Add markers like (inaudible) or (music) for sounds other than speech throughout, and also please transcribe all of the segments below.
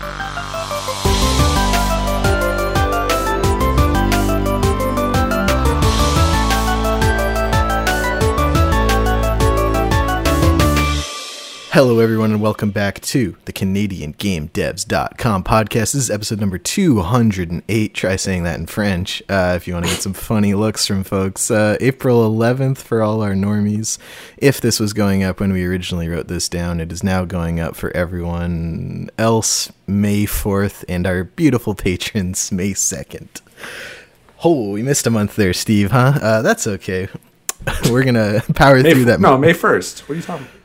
Thank you. Hello, everyone, and welcome back to the Canadian Game Devs.com podcast. This is episode number 208. Try saying that in French uh, if you want to get some (laughs) funny looks from folks. Uh, April 11th for all our normies. If this was going up when we originally wrote this down, it is now going up for everyone else May 4th and our beautiful patrons May 2nd. Oh, we missed a month there, Steve, huh? Uh, that's okay. (laughs) We're going to power May, through that. no, May 1st. What are you talking about?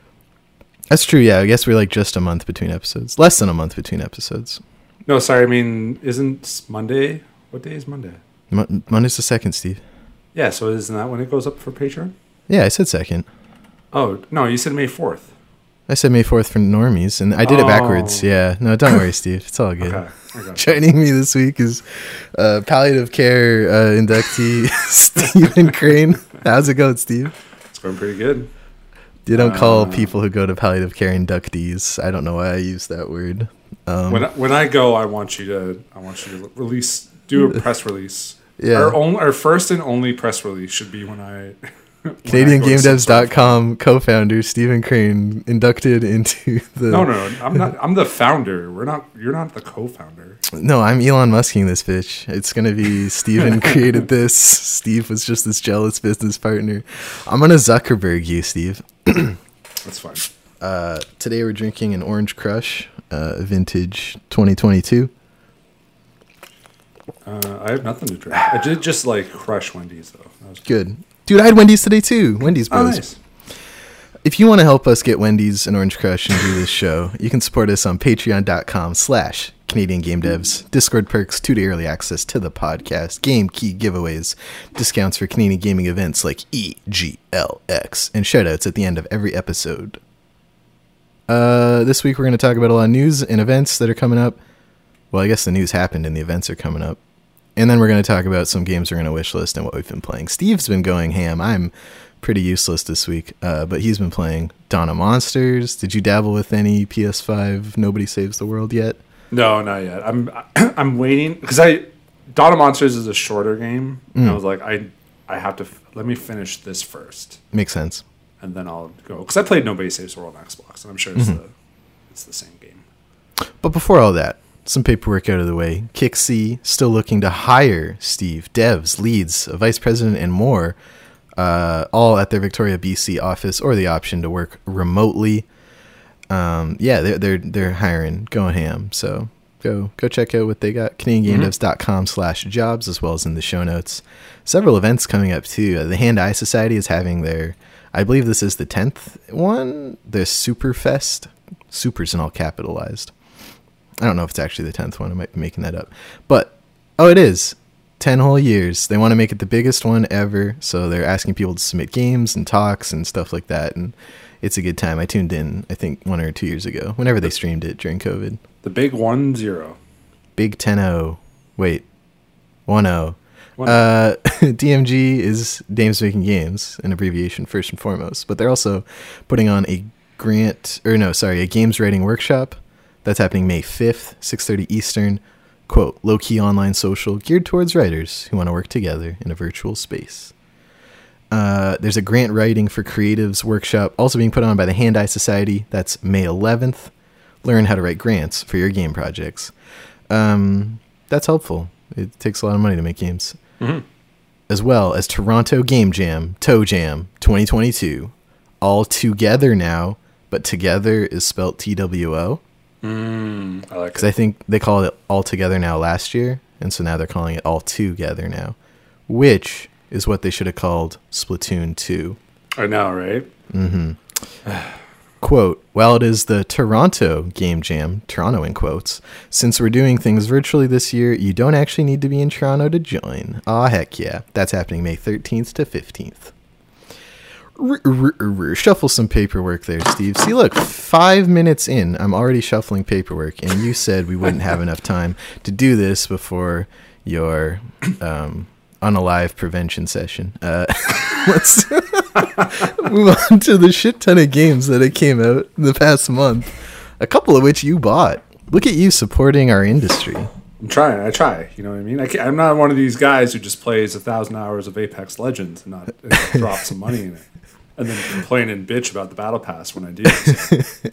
That's true. Yeah, I guess we're like just a month between episodes, less than a month between episodes. No, sorry. I mean, isn't Monday? What day is Monday? Mon- Monday's the second, Steve. Yeah, so isn't that when it goes up for Patreon? Yeah, I said second. Oh, no, you said May 4th. I said May fourth for normies, and I did it backwards. Oh. Yeah, no, don't worry, Steve. It's all good. (laughs) Okay. I got you. Joining me this week is uh, palliative care uh, inductee (laughs) Stephen Crane. How's it going, Steve? It's going pretty good. You don't call Uh, people who go to palliative care inductees. I don't know why I use that word. Um, When I, when I go, I want you to I want you to release do a (laughs) press release. Yeah. Our only our first and only press release should be when I when I go to some sort of- CanadianGameDevs.com co-founder Stephen Crane inducted into the. No, no, no, I'm not. I'm the founder. We're not. You're not the co-founder. No, I'm Elon Musking this bitch. It's gonna be Stephen (laughs) created this. Steve was just this jealous business partner. I'm gonna Zuckerberg you, Steve. (clears throat) That's fine. Uh, today we're drinking an Orange Crush, uh, vintage 2022. Uh, I have nothing to drink. I did just like crush Wendy's though. That was Good, dude. I had Wendy's today too. Wendy's oh, nice. If you want to help us get Wendy's and Orange Crush and do this show, you can support us on patreon.com slash Canadian Game Devs. Discord perks, two-day early access to the podcast, game key giveaways, discounts for Canadian gaming events like EGLX, and shoutouts at the end of every episode. Uh, this week we're going to talk about a lot of news and events that are coming up. Well, I guess the news happened and the events are coming up. And then we're going to talk about some games we're going to wish list and what we've been playing. Steve's been going ham. I'm pretty useless this week, uh, but he's been playing of Monsters. Did you dabble with any PS5 Nobody Saves the World yet? No, not yet. I'm (clears throat) I'm waiting because I of Monsters is a shorter game. And I was like, I I have to f- let me finish this first, Makes sense. and then I'll go because I played Nobody Saves the World on Xbox, and I'm sure it's the it's the same game. But before all that, some paperwork out of the way. C still looking to hire Steve, devs, leads, a vice president, and more, uh, all at their Victoria, BC office, or the option to work remotely. Um, yeah, they're they're they're hiring, going ham. So go go check out what they got. CanadianGameDevs.com slash jobs, as well as in the show notes. Several events coming up too. Uh, the Hand Eye Society is having their, I believe this is the tenth one. Their Superfest. Supers in all capitalized. I don't know if it's actually the tenth one. I might be making that up, but oh, it is. 10 whole years. They want to make it the biggest one ever. So they're asking people to submit games and talks and stuff like that. And it's a good time. I tuned in, I think, one or two years ago, whenever they streamed it during COVID. The big one zero. Big 10 0. Wait, 1 0. Uh, (laughs) DMG is Dames Making Games, an abbreviation first and foremost. But they're also putting on a grant, or no, sorry, a games writing workshop that's happening May 5th, 6.30 Eastern. Quote, low-key online social geared towards writers who want to work together in a virtual space. Uh, there's a grant writing for creatives workshop also being put on by the Hand Eye Society. That's May 11th. Learn how to write grants for your game projects. Um, that's helpful. It takes a lot of money to make games. Mhm. As well as Toronto Game Jam, TOJam 2022. All together now, but together is spelt T W O. Mm, I like Because. I think they called it All Together Now last year, and so now they're calling it All Together Now, which is what they should have called Splatoon 2. I know, right? Mm-hmm. Quote, while it is the Toronto Game Jam, Toronto in quotes, since we're doing things virtually this year, you don't actually need to be in Toronto to join. Aw, heck yeah. That's happening May 13th to 15th. Shuffle some paperwork there, Steve. See, look, five minutes in, I'm already shuffling paperwork, and you said we wouldn't have enough time to do this before your um, unalive prevention session. Uh, (laughs) let's (laughs) move on to the shit ton of games that it came out in the past month. A couple of which you bought. Look at you supporting our industry. I'm trying. I try. You know what I mean? I I'm not one of these guys who just plays a thousand hours of Apex Legends and not and drop some money in it, and then complain and bitch about the battle pass when I do. (laughs)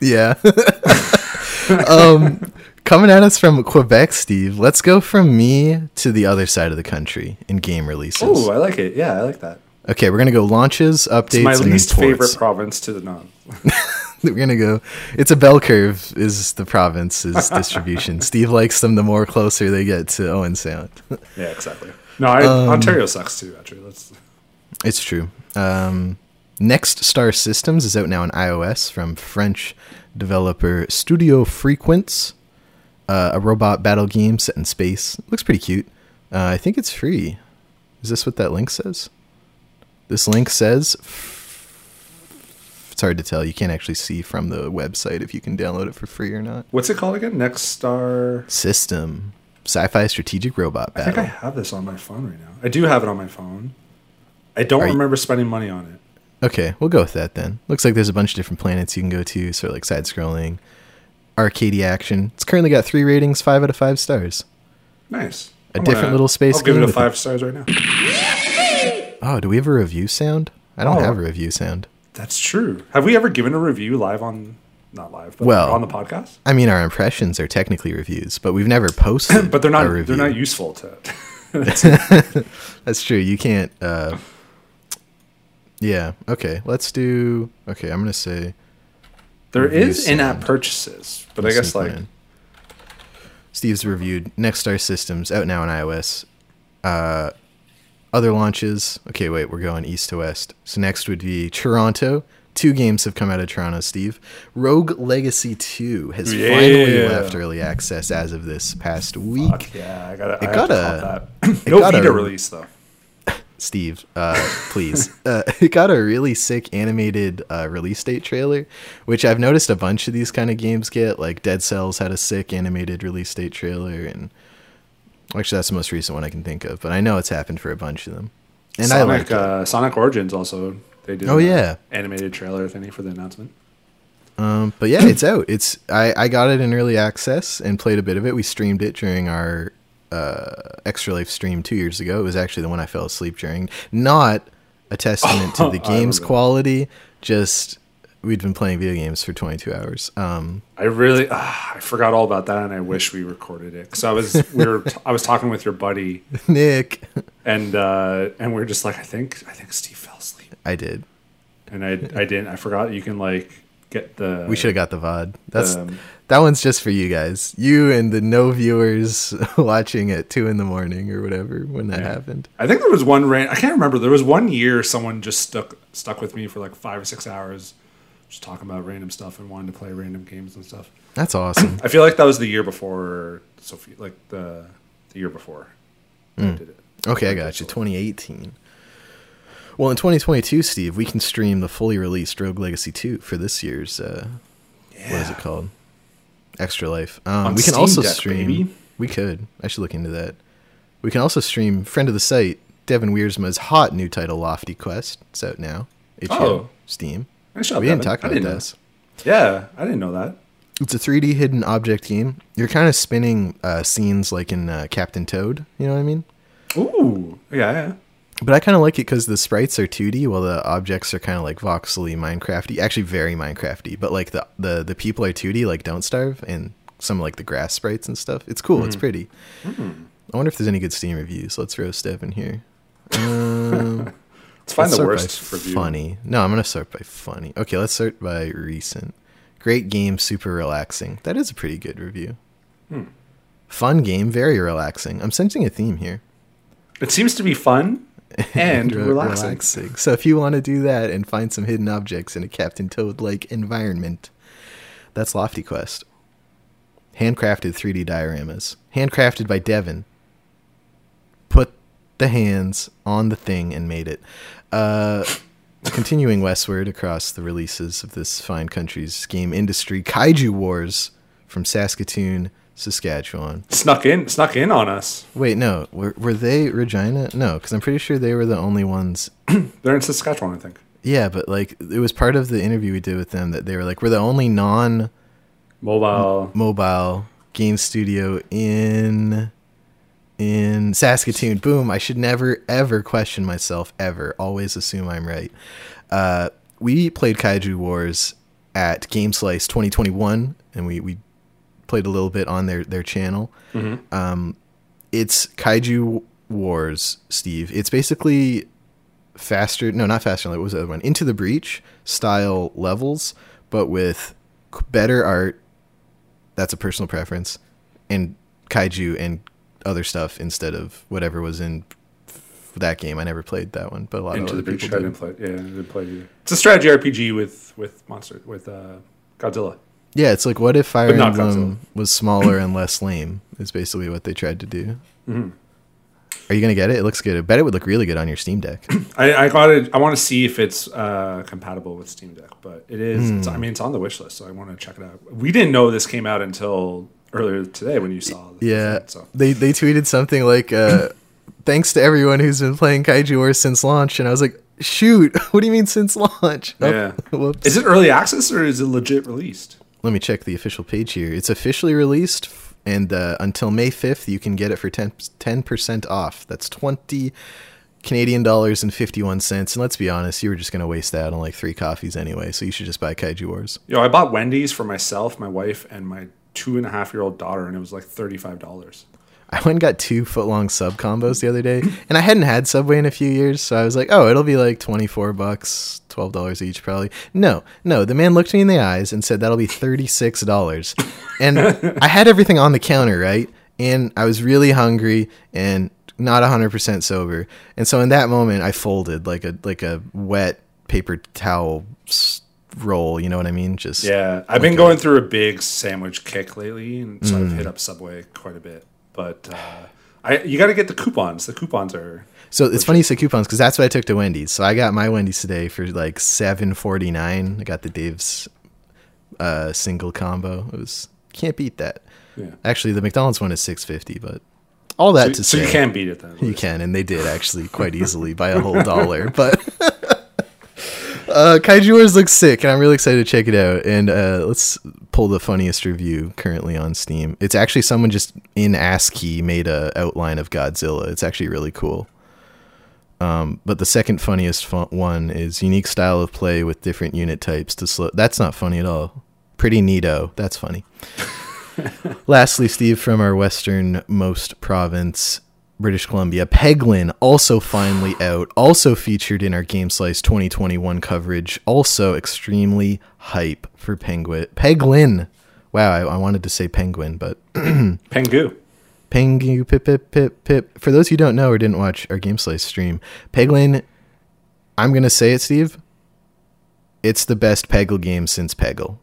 Yeah. (laughs) um, coming at us from Quebec, Steve. Let's go from me to the other side of the country in game releases. oh, I like it. Yeah, I like that. Okay, we're gonna go launches, updates, It's my least favorite province to the non. (laughs) we're gonna go. It's a bell curve. Is the province's distribution? Steve likes them the more closer they get to Owen Sound. Yeah, exactly. No, I, Um, Ontario sucks too. Actually, that's It's true. Um, Next Star Systems is out now on iOS from French developer Studio Frequence. Uh, a robot battle game set in space. Looks pretty cute. Uh, I think it's free. Is this what that link says? This link says. It's hard to tell. You can't actually see from the website if you can download it for free or not. what's it called again? Next Star. System. Sci-fi strategic robot I think I have this on my phone right now. I do have it on my phone. I don't Are you- remember spending money on it. Okay, we'll go with that then. Looks like there's a bunch of different planets you can go to, sort of like side scrolling, arcadey action. It's currently got three ratings, five out of five stars. Nice. A I'm different little space I'll give it a five stars right now. Oh, do we have a review sound? I don't Oh. have a review sound. That's true. Have we ever given a review live on, not live, but Well- on the podcast? I mean, our impressions are technically reviews, but we've never posted. (clears throat) But they're not. They're not useful to. (laughs) (laughs) That's true. You can't. Uh, yeah. Okay. Let's do. Okay. I'm gonna say. There is in-app purchases, but I guess like. Steve's reviewed Next Star Systems out now on iOS. Uh, other launches. Okay, wait, we're going east to west. So next would be Toronto. Two games have come out of Toronto, Steve. Rogue Legacy 2 has finally left early access as of this past week. fuck yeah, I gotta. It I got a- (coughs) it no got Vita a- release though. Steve, uh, please. (laughs) uh, (laughs) it got a really sick animated uh, release date trailer, which I've noticed a bunch of these kind of games get. Like Dead Cells had a sick animated release date trailer, and actually that's the most recent one I can think of. But I know it's happened for a bunch of them, and I like Sonic, uh, Sonic Origins also. They did. Oh, yeah. animated trailer thingy for the announcement. Um, but yeah, it's out. It's I, I got it in early access and played a bit of it. We streamed it during our uh, Extra Life stream two years ago. It was actually the one I fell asleep during. Not a testament to (laughs) the game's quality. Just we'd been playing video games for 22 hours. Um, I really, ah, I forgot all about that, and I wish we recorded it because I was, we were, I was talking with your buddy, (laughs) Nick, and uh, and we are just like, I think, I think Steve fell asleep, I did. and I, I didn't, I forgot you can like get the. We should have got the VOD. That's Um, that one's just for you guys. You and the no viewers (laughs) watching at two in the morning or whatever when that happened. I think there was one rain. I can't remember. There was one year someone just stuck stuck with me for like five or six hours, just talking about random stuff and wanting to play random games and stuff. That's awesome. (clears throat) I feel like that was the year before Sophie, like the the year before. I did it. Okay, I got you. 2018. Well, in 2022, Steve, we can stream the fully released Rogue Legacy 2 for this year's uh, what is it called? Extra Life. Um, we can Steam also Deck, stream. baby. We could. I should look into that. We can also stream friend of the site Devin Wiersma's hot new title Lofty Quest. It's out now. Oh. Steam. We didn't Devin. talk about this. Yeah, I didn't know that. It's a 3D hidden object game. You're kind of spinning uh, scenes like in uh, Captain Toad. You know what I mean? Ooh, yeah, yeah. But I kind of like it because the sprites are 2D, while the objects are kind of like voxely Minecrafty. Actually, very Minecrafty. But like the the the people are 2D, like Don't Starve, and some like the grass sprites and stuff. It's cool. It's pretty. I wonder if there's any good Steam reviews. Let's roast Devin here. Um, (laughs) Let's find let's the worst review. funny. No, I'm gonna start by funny. Okay, let's start by recent. Great game, super relaxing. That is a pretty good review. Hmm. Fun game, very relaxing. I'm sensing a theme here. It seems to be fun and (laughs) Re- relaxing. So if you want to do that and find some hidden objects in a Captain Toad-like environment, that's Lofty Quest. Handcrafted 3D dioramas, handcrafted by Devin. Put the hands on the thing and made it. Uh, continuing westward across the releases of this fine country's game industry, Kaiju Wars from Saskatoon, Saskatchewan. Snuck in, snuck in on us. Wait, no, were were they Regina? No, because I'm pretty sure they were the only ones (clears throat) They're in Saskatchewan, I think. Yeah, but like it was part of the interview we did with them that they were like, we're the only non Mobile. mobile game studio in in Saskatoon. Boom! I should never ever question myself ever. Always assume I'm right. Uh, we played Kaiju Wars at Game Slice 2021, and we we played a little bit on their their channel. Um, it's Kaiju Wars, Steve. It's basically faster. No, not faster. What was the other one? Into the Breach style levels, but with better art. That's a personal preference, and kaiju and other stuff instead of whatever was in that game. I never played that one, but a lot Into of the other Breach. I people didn't did. play. Yeah, I didn't play it either. It's a strategy RPG with with monster with uh, Godzilla. Yeah, it's like what if Fire Emblem was smaller and less lame? Is basically what they tried to do. Mm-hmm. Are you gonna get it? It looks good. I bet it would look really good on your Steam Deck. (clears throat) I, I got it. I want to see if it's uh, compatible with Steam Deck, but it is. It's, I Hmm. mean, it's on the wish list, so I want to check it out. We didn't know this came out until earlier today when you saw. The Yeah, thing, so they they tweeted something like, uh, (laughs) "Thanks to everyone who's been playing Kaiju Wars since launch," and I was like, "Shoot, (laughs) what do you mean since launch?" Yeah. (laughs) whoops. is it early access or is it legit released? Let me check the official page here. It's officially released, and uh, until May fifth, you can get it for 10 percent off. That's twenty Canadian dollars and fifty one cents. And let's be honest, you were just gonna waste that on like three coffees anyway. So you should just buy Kaiju Wars. Yo, I bought Wendy's for myself, my wife, and my two and a half year old daughter, and it was like thirty five dollars. I went and got two foot long sub combos the other day, and I hadn't had Subway in a few years, so I was like, oh, it'll be like 24 bucks, $12 each probably. No, no, the man looked me in the eyes and said that'll be $36. And I had everything on the counter, right? And I was really hungry and not 100% sober. And so in that moment, I folded like a like a wet paper towel roll, you know what I mean? Just Yeah, I've been going through a big sandwich kick lately, and so Mm. I've hit up Subway quite a bit. But uh, I you got to get the coupons. The coupons are So it's funny you say coupons because that's what I took to Wendy's. So I got my Wendy's today for like seven forty nine. I got the Dave's uh, single combo. It was can't beat that. yeah. Actually, the McDonald's one is six fifty, but all that So, to so say you can beat it then. you can, and they did actually quite easily by a whole (laughs) dollar. But (laughs) uh, Kaiju Wars looks sick, and I'm really excited to check it out. And uh, let's pull the funniest review currently on Steam. It's actually someone just in ASCII made a outline of Godzilla. It's actually really cool. Um, but the second funniest fu- one is unique style of play with different unit types to slow. That's not funny at all. Pretty neato. That's funny. (laughs) Lastly, Steve from our westernmost province, British Columbia, Peglin, also finally out, also featured in our Game Slice 2021 coverage, also extremely hype for Penguin. Peglin. Wow, I, I wanted to say penguin, but (clears throat) Pengu. Pengu pip pip pip pip. For those who don't know or didn't watch our Game Slice stream, Peglin, I'm gonna say it, Steve. It's the best Peggle game since Peggle.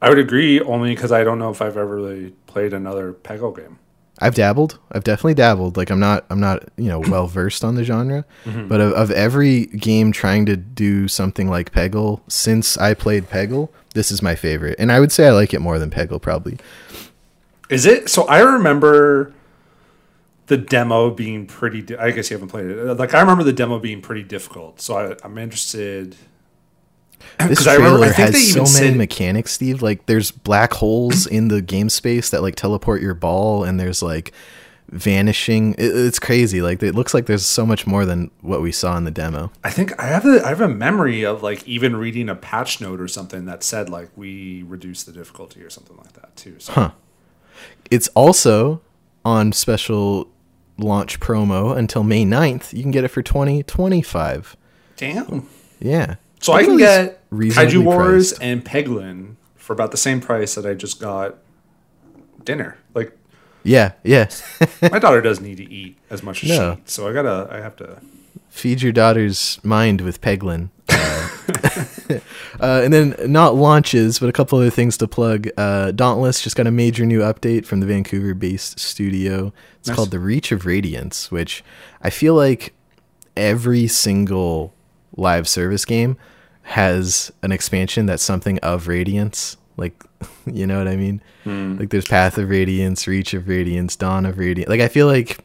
I would agree, only because I don't know if I've ever really played another Peggle game. I've dabbled. I've definitely dabbled. Like I'm not I'm not, you know, well versed on the genre, mm-hmm. but of, of every game trying to do something like Peggle since I played Peggle, this is my favorite. And I would say I like it more than Peggle probably. Is it? So I remember the demo being pretty. Di- I guess you haven't played it. Uh, like I remember the demo being pretty difficult. So I, I'm interested. This 'Cause I trailer remember- I think has so many said- mechanics, Steve. Like there's black holes in the game space that like teleport your ball and there's like vanishing. It, it's crazy. Like it looks like there's so much more than what we saw in the demo. I think I have a I have a memory of like even reading a patch note or something that said like we reduced the difficulty or something like that too. So Huh. It's also on special launch promo until May 9th. You can get it for 2025. damn. Yeah. So I can get Kaiju Wars priced. and Peglin for about the same price that I just got dinner. Like Yeah, yeah. (laughs) my daughter doesn't need to eat as much as No. she eats, so I gotta I have to. Feed your daughter's mind with Peglin. Uh, (laughs) (laughs) uh, and then not launches, but a couple other things to plug. Uh, Dauntless just got a major new update from the Vancouver-based studio. It's Nice. called The Reach of Radiance, which I feel like every single live service game has an expansion that's something of Radiance. Like, (laughs) you know what I mean? Hmm. Like, there's Path of Radiance, Reach of Radiance, Dawn of Radiance. Like, I feel like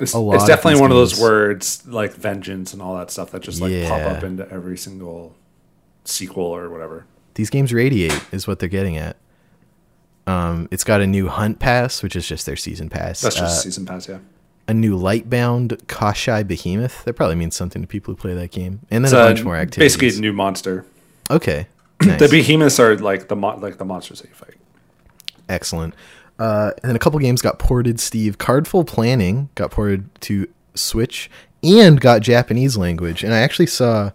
It's, it's definitely these one of those words like vengeance and all that stuff that just like pop up into every single sequel or whatever. These games radiate, is what they're getting at. Um, it's got a new Hunt Pass, which is just their season pass. That's just Uh, season pass, yeah. a new Lightbound Koshai Behemoth. That probably means something to people who play that game. And then It's a bunch more activities. Basically, a new monster. okay. (clears throat) Nice. The behemoths are like the mo- like the monsters that you fight. Excellent. Uh, and then a couple games got ported. Steve Cardful Planning got ported to Switch and got Japanese language. And I actually saw,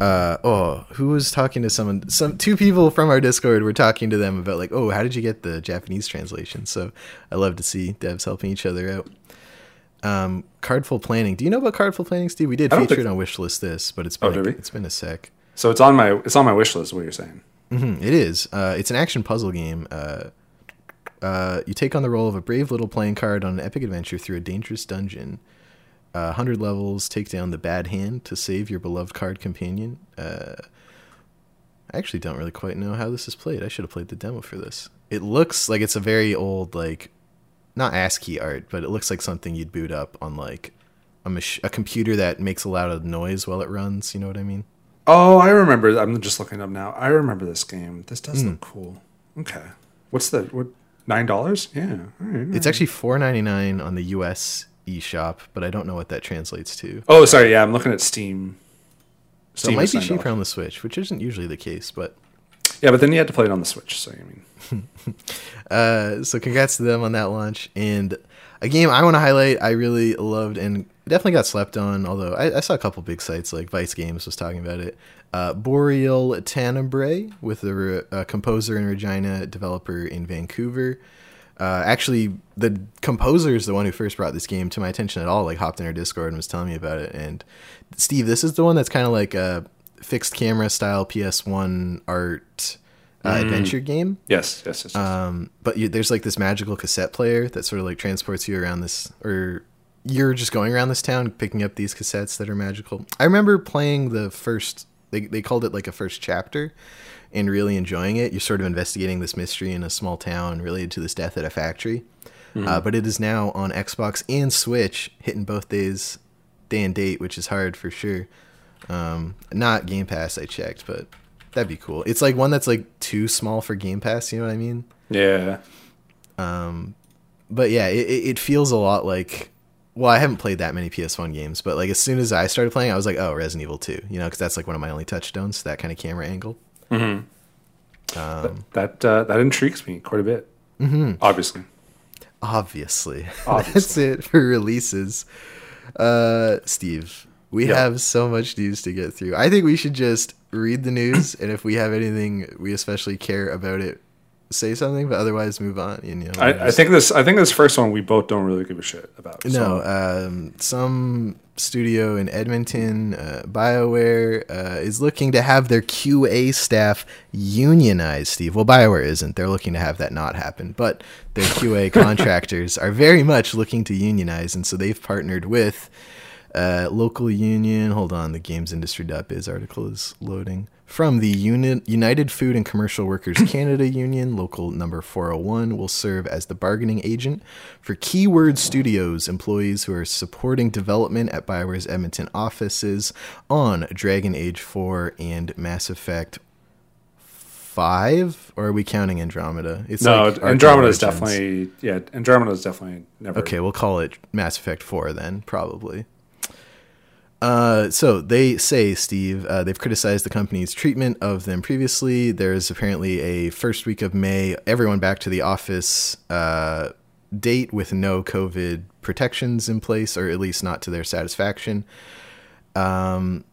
uh, oh, who was talking to someone? Some two people from our Discord were talking to them about like, oh, how did you get the Japanese translation? So I love to see devs helping each other out. Um, Cardful Planning. Do you know about Cardful Planning, Steve? We did feature think- it on Wishlist this, but it's Oh, been did we? it's been a sec. So it's on my it's on my wish list. What you're saying? Mhm, it is. Uh, it's an action puzzle game. Uh, uh, you take on the role of a brave little playing card on an epic adventure through a dangerous dungeon. Uh, 100 levels, take down the bad hand to save your beloved card companion. Uh, I actually don't really quite know how this is played. I should have played the demo for this. It looks like it's a very old, like, not ASCII art, but it looks like something you'd boot up on, like, a, mach- a computer that makes a lot of noise while it runs. You know what I mean? Oh, I remember. I'm just looking up now. I remember this game. This does Hmm. look cool. Okay, what's the what? Nine dollars? Yeah. All right. It's actually four ninety nine on the U.S. eShop, but I don't know what that translates to. Oh, sorry. Yeah, I'm looking at Steam. So it might be $9. cheaper on the Switch, which isn't usually the case. But Yeah, but then you had to play it on the Switch. So I mean, (laughs) uh, so congrats to them on that launch. And a game I want to highlight, I really loved and definitely got slept on. Although I, I saw a couple big sites like Vice Games was talking about it. Uh, Boreal Tenebrae with a re- a composer in Regina, developer in Vancouver. Uh, actually, the composer is the one who first brought this game to my attention at all. Like hopped in our Discord and was telling me about it. And Steve, this is the one that's kind of like a fixed camera style PS1 art uh, adventure game. yes, yes, yes. yes. Um, but you, there's like this magical cassette player that sort of like transports you around this, or you're just going around this town picking up these cassettes that are magical. I remember playing the first. They they called it like a first chapter, and really enjoying it. You're sort of investigating this mystery in a small town related to this death at a factory. Uh, but it is now on Xbox and Switch, hitting both days, day and date, which is hard for sure. Um, not Game Pass, I checked, but that'd be cool. It's like one that's like too small for Game Pass. You know what I mean? yeah. but yeah, it it feels a lot like. Well, I haven't played that many PS1 games, but like as soon as I started playing, I was like, "Oh, Resident Evil 2," you know, because that's like one of my only touchstones, that kind of camera angle. That uh, that intrigues me quite a bit. Mm-hmm. Obviously. Obviously, (laughs) Obviously. that's it for releases. Uh, Steve, we Yeah. have so much news to get through. I think we should just read the news, and if we have anything we especially care about it, say something. But otherwise, move on. You know, I, I think this. I think this first one we both don't really give a shit about. No, So, um, some studio in Edmonton, uh, BioWare, uh, is looking to have their QA staff unionized, Steve. Well, BioWare isn't. They're looking to have that not happen. But their QA (laughs) contractors are very much looking to unionize. And so they've partnered with uh, local union. Hold on, the gamesindustry.biz article is loading. From the Uni- United Food and Commercial Workers (coughs) Canada Union, local number 401 will serve as the bargaining agent for Keyword Studios employees who are supporting development at BioWare's Edmonton offices on Dragon Age 4 and Mass Effect 5. Or are we counting Andromeda? It's no, like Andromeda is definitely yeah. Andromeda is definitely never. Okay, we'll call it Mass Effect 4 then, probably. Uh, so they say, Steve, uh, they've criticized the company's treatment of them previously. There's apparently a first week of May, everyone back to the office uh, date with no COVID protections in place, or at least not to their satisfaction. Um,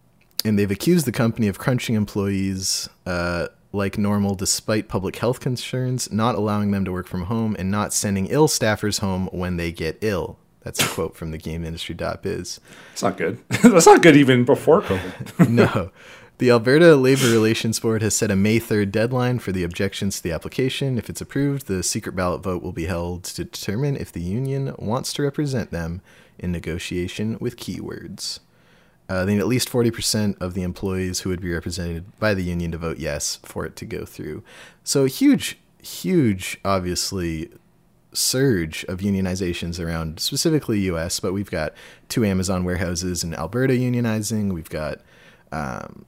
and they've accused the company of crunching employees uh, like normal despite public health concerns, not allowing them to work from home, and not sending ill staffers home when they get ill. That's a quote from the GameIndustry.biz. It's not good. (laughs) That's not good even before COVID. (laughs) no. The Alberta Labor Relations Board has set a May 3rd deadline for the objections to the application. If it's approved, the secret ballot vote will be held to determine if the union wants to represent them in negotiation with keywords. Uh, they need at least 40% of the employees who would be represented by the union to vote yes for it to go through. So, huge, huge, obviously, surge of unionizations around specifically US, but we've got two Amazon warehouses in Alberta unionizing. We've got um,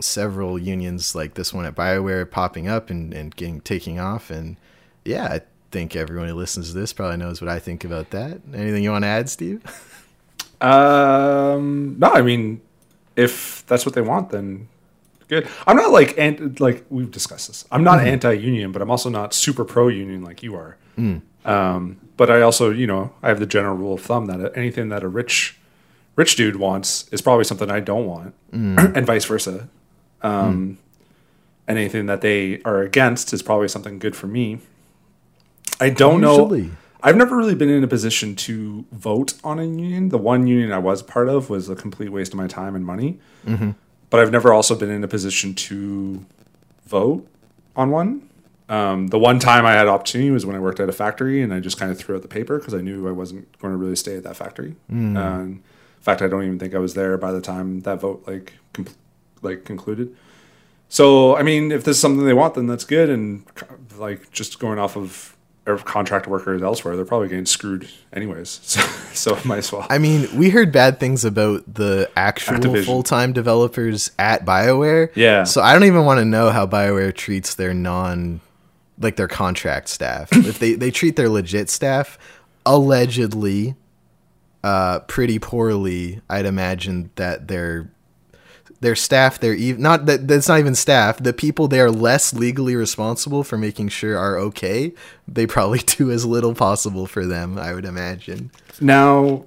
several unions like this one at Bioware popping up and, and getting taking off. And yeah, I think everyone who listens to this probably knows what I think about that. Anything you want to add, Steve? Um, no, I mean, if that's what they want, then good. I'm not like anti, like we've discussed this. I'm not mm-hmm. anti-union, but I'm also not super pro-union like you are. Mm. Um, but I also, you know, I have the general rule of thumb that anything that a rich rich dude wants is probably something I don't want, mm. (clears throat) and vice versa. Um, mm. And anything that they are against is probably something good for me. I don't Usually. know. I've never really been in a position to vote on a union. The one union I was part of was a complete waste of my time and money. Mm-hmm. But I've never also been in a position to vote on one. Um, the one time I had opportunity was when I worked at a factory, and I just kind of threw out the paper because I knew I wasn't going to really stay at that factory. And in fact, I don't even think I was there by the time that vote like com- like concluded. So, I mean, if this is something they want, then that's good. And like just going off of or contract workers elsewhere, they're probably getting screwed anyways. (laughs) So, so might as well. I mean, we heard bad things about the actual full time developers at BioWare. Yeah. So I don't even want to know how BioWare treats their non, like their contract staff. (coughs) if they, they treat their legit staff allegedly uh, pretty poorly, I'd imagine that their their staff, they're even not that that's not even staff. The people they are less legally responsible for making sure are okay. They probably (laughs) do as little possible for them. I would imagine. Now,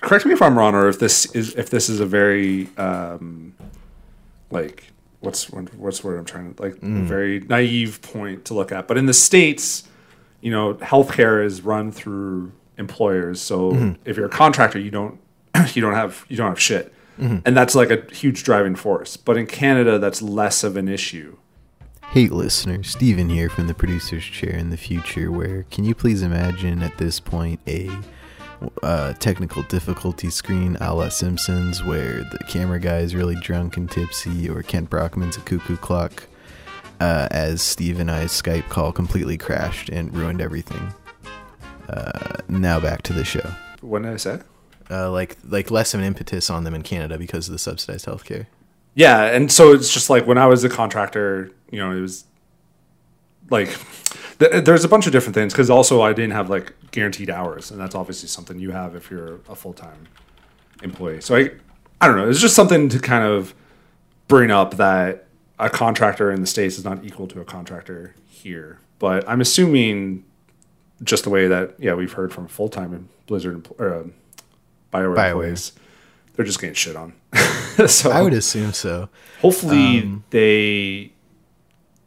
correct me if I'm wrong, or if this is if this is a very um, like what's what's word I'm trying to like very naive point to look at. But in the states, you know, healthcare is run through employers. So if you're a contractor, you don't (clears throat) you don't have you don't have shit, and that's like a huge driving force. But in Canada, that's less of an issue. Hey listener, Steven here from the producer's chair in the future where can you please imagine at this point a uh, technical difficulty screen a la Simpsons where the camera guy is really drunk and tipsy or Kent Brockman's a cuckoo clock uh, as Steve and I's Skype call completely crashed and ruined everything. Uh, now back to the show. What did I say? Uh, like like less of an impetus on them in Canada because of the subsidized healthcare. Yeah, and so it's just like when I was a contractor, you know, it was like th- there's a bunch of different things because also I didn't have like guaranteed hours, and that's obviously something you have if you're a full time employee. So I, I don't know, it's just something to kind of bring up that a contractor in the states is not equal to a contractor here. But I'm assuming just the way that yeah we've heard from full time Blizzard or um, Bioware, BioWare. employees, they're just getting shit on. (laughs) so I would assume so. hopefully um, they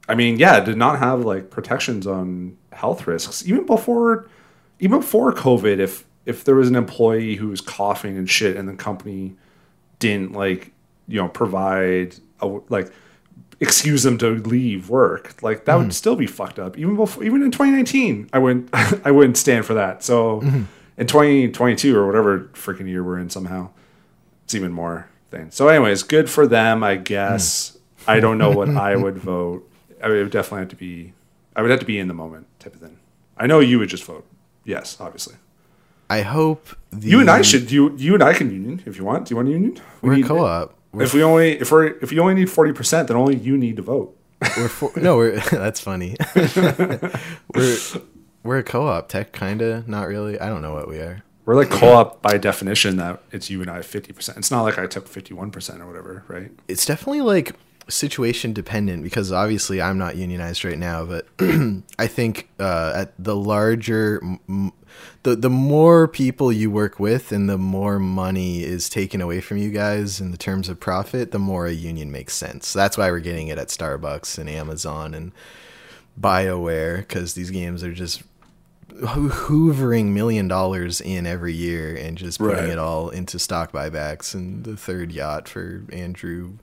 i mean yeah did not have like protections on health risks even before even before covid if if there was an employee who was coughing and shit and the company didn't like you know provide a, like excuse them to leave work like that would mm-hmm. still be fucked up even before even in 2019 i wouldn't (laughs) i wouldn't stand for that so mm-hmm. In 2022 or whatever freaking year we're in somehow it's even more thing. So, anyways, good for them, I guess. Hmm. I don't know what (laughs) I would vote. I would it would definitely have to be. I would have to be in the moment type of thing. I know you would just vote. Yes, obviously. I hope the You and I should. You you and I can union if you want. Do you want a union? We We're a need- co-op. We're If we only if we if you only need forty percent, then only you need to vote. We're for, no, we're (laughs) that's funny. (laughs) we're we're a co-op tech, kinda, not really. I don't know what we are. We're like co-op by definition. That it's you and I fifty percent. It's not like I took fifty one percent or whatever, right? It's definitely like situation dependent because obviously I'm not unionized right now, but (clears throat) I think uh, at the larger, m- the the more people you work with and the more money is taken away from you guys in the terms of profit, the more a union makes sense. That's why we're getting it at Starbucks and Amazon and BioWare because these games are just hoovering million dollars in every year and just putting Right. it all into stock buybacks and the third yacht for Andrew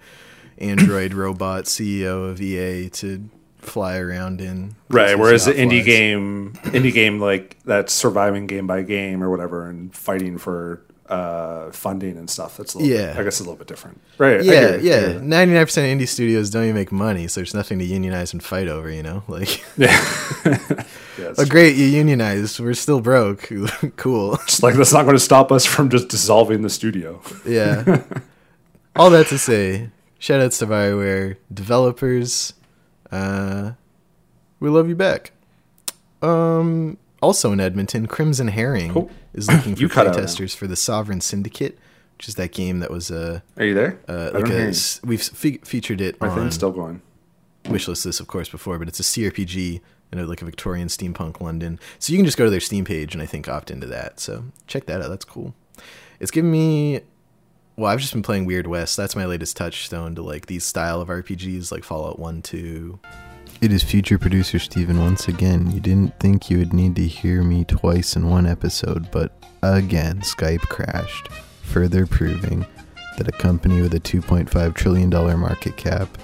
Android (coughs) robot CEO of EA to fly around in. Right. Whereas the indie flies. game, indie game like that's surviving game by game or whatever, and fighting for uh, funding and stuff. That's a little Yeah. bit, I guess a little bit different. Right. Yeah, yeah. Ninety nine percent of indie studios don't even make money, so there's nothing to unionize and fight over. You know, like, (laughs) (laughs) Yeah, it's oh great, you unionized. We're still broke. (laughs) cool. just like that's not going to stop us from just dissolving the studio. Yeah. All that to say, Shout outs to Bioware developers. Uh, we love you back. Um, also in Edmonton, Crimson Herring Cool. Is looking (clears throat) for You cut out now. playtesters for the Sovereign Syndicate, which is that game that was a Are you there? uh, like a we've fe- featured it My on thing's still going. wishlist this of course before, but it's a CRPG in a, like a Victorian steampunk London. So you can just go to their Steam page and I think opt into that. So check that out. That's cool. It's giving me. Well, I've just been playing Weird West. That's my latest touchstone to like these style of RPGs, like Fallout One, Two. It is future producer Steven once again. You didn't think you would need to hear me twice in one episode, but again, Skype crashed, further proving that a company with a $2.5 trillion market cap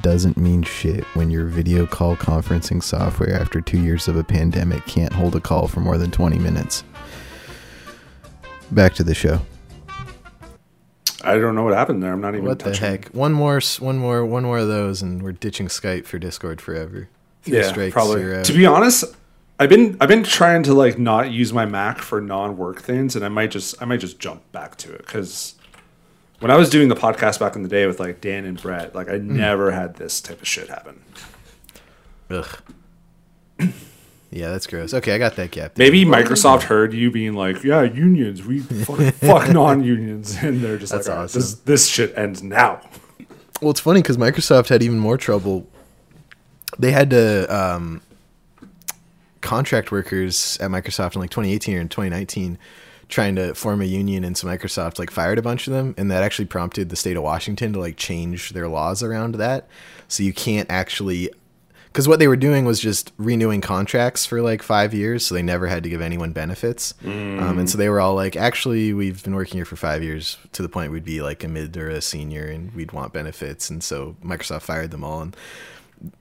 doesn't mean shit when your video call conferencing software after two years of a pandemic can't hold a call for more than 20 minutes. Back to the show. I don't know what happened there. I'm not even. What the touching- heck? One more, one more, one more of those, and we're ditching Skype for Discord forever. Three Yeah, probably. To be honest, I've been I've been trying to like not use my Mac for non-work things, and I might just I might just jump back to it because when I was doing the podcast back in the day with like Dan and Brett, like I Hmm. never had this type of shit happen. Ugh. Yeah, that's gross. Okay, I got that gap. Maybe Microsoft heard you being like, "Yeah, unions, we (laughs) fuck, fuck non-unions," (laughs) and they're just That's like, "All right, awesome. "This this shit ends now." Well, it's funny because Microsoft had even more trouble. They had to um, contract workers at Microsoft in like 2018 or in 2019 trying to form a union, and so Microsoft like fired a bunch of them, and that actually prompted the state of Washington to like change their laws around that. So you can't actually. Because what they were doing was just renewing contracts for like five years, so they never had to give anyone benefits. Um, and so they were all like, "Actually, we've been working here for five years to the point we'd be like a mid or a senior, and we'd want benefits." And so Microsoft fired them all, and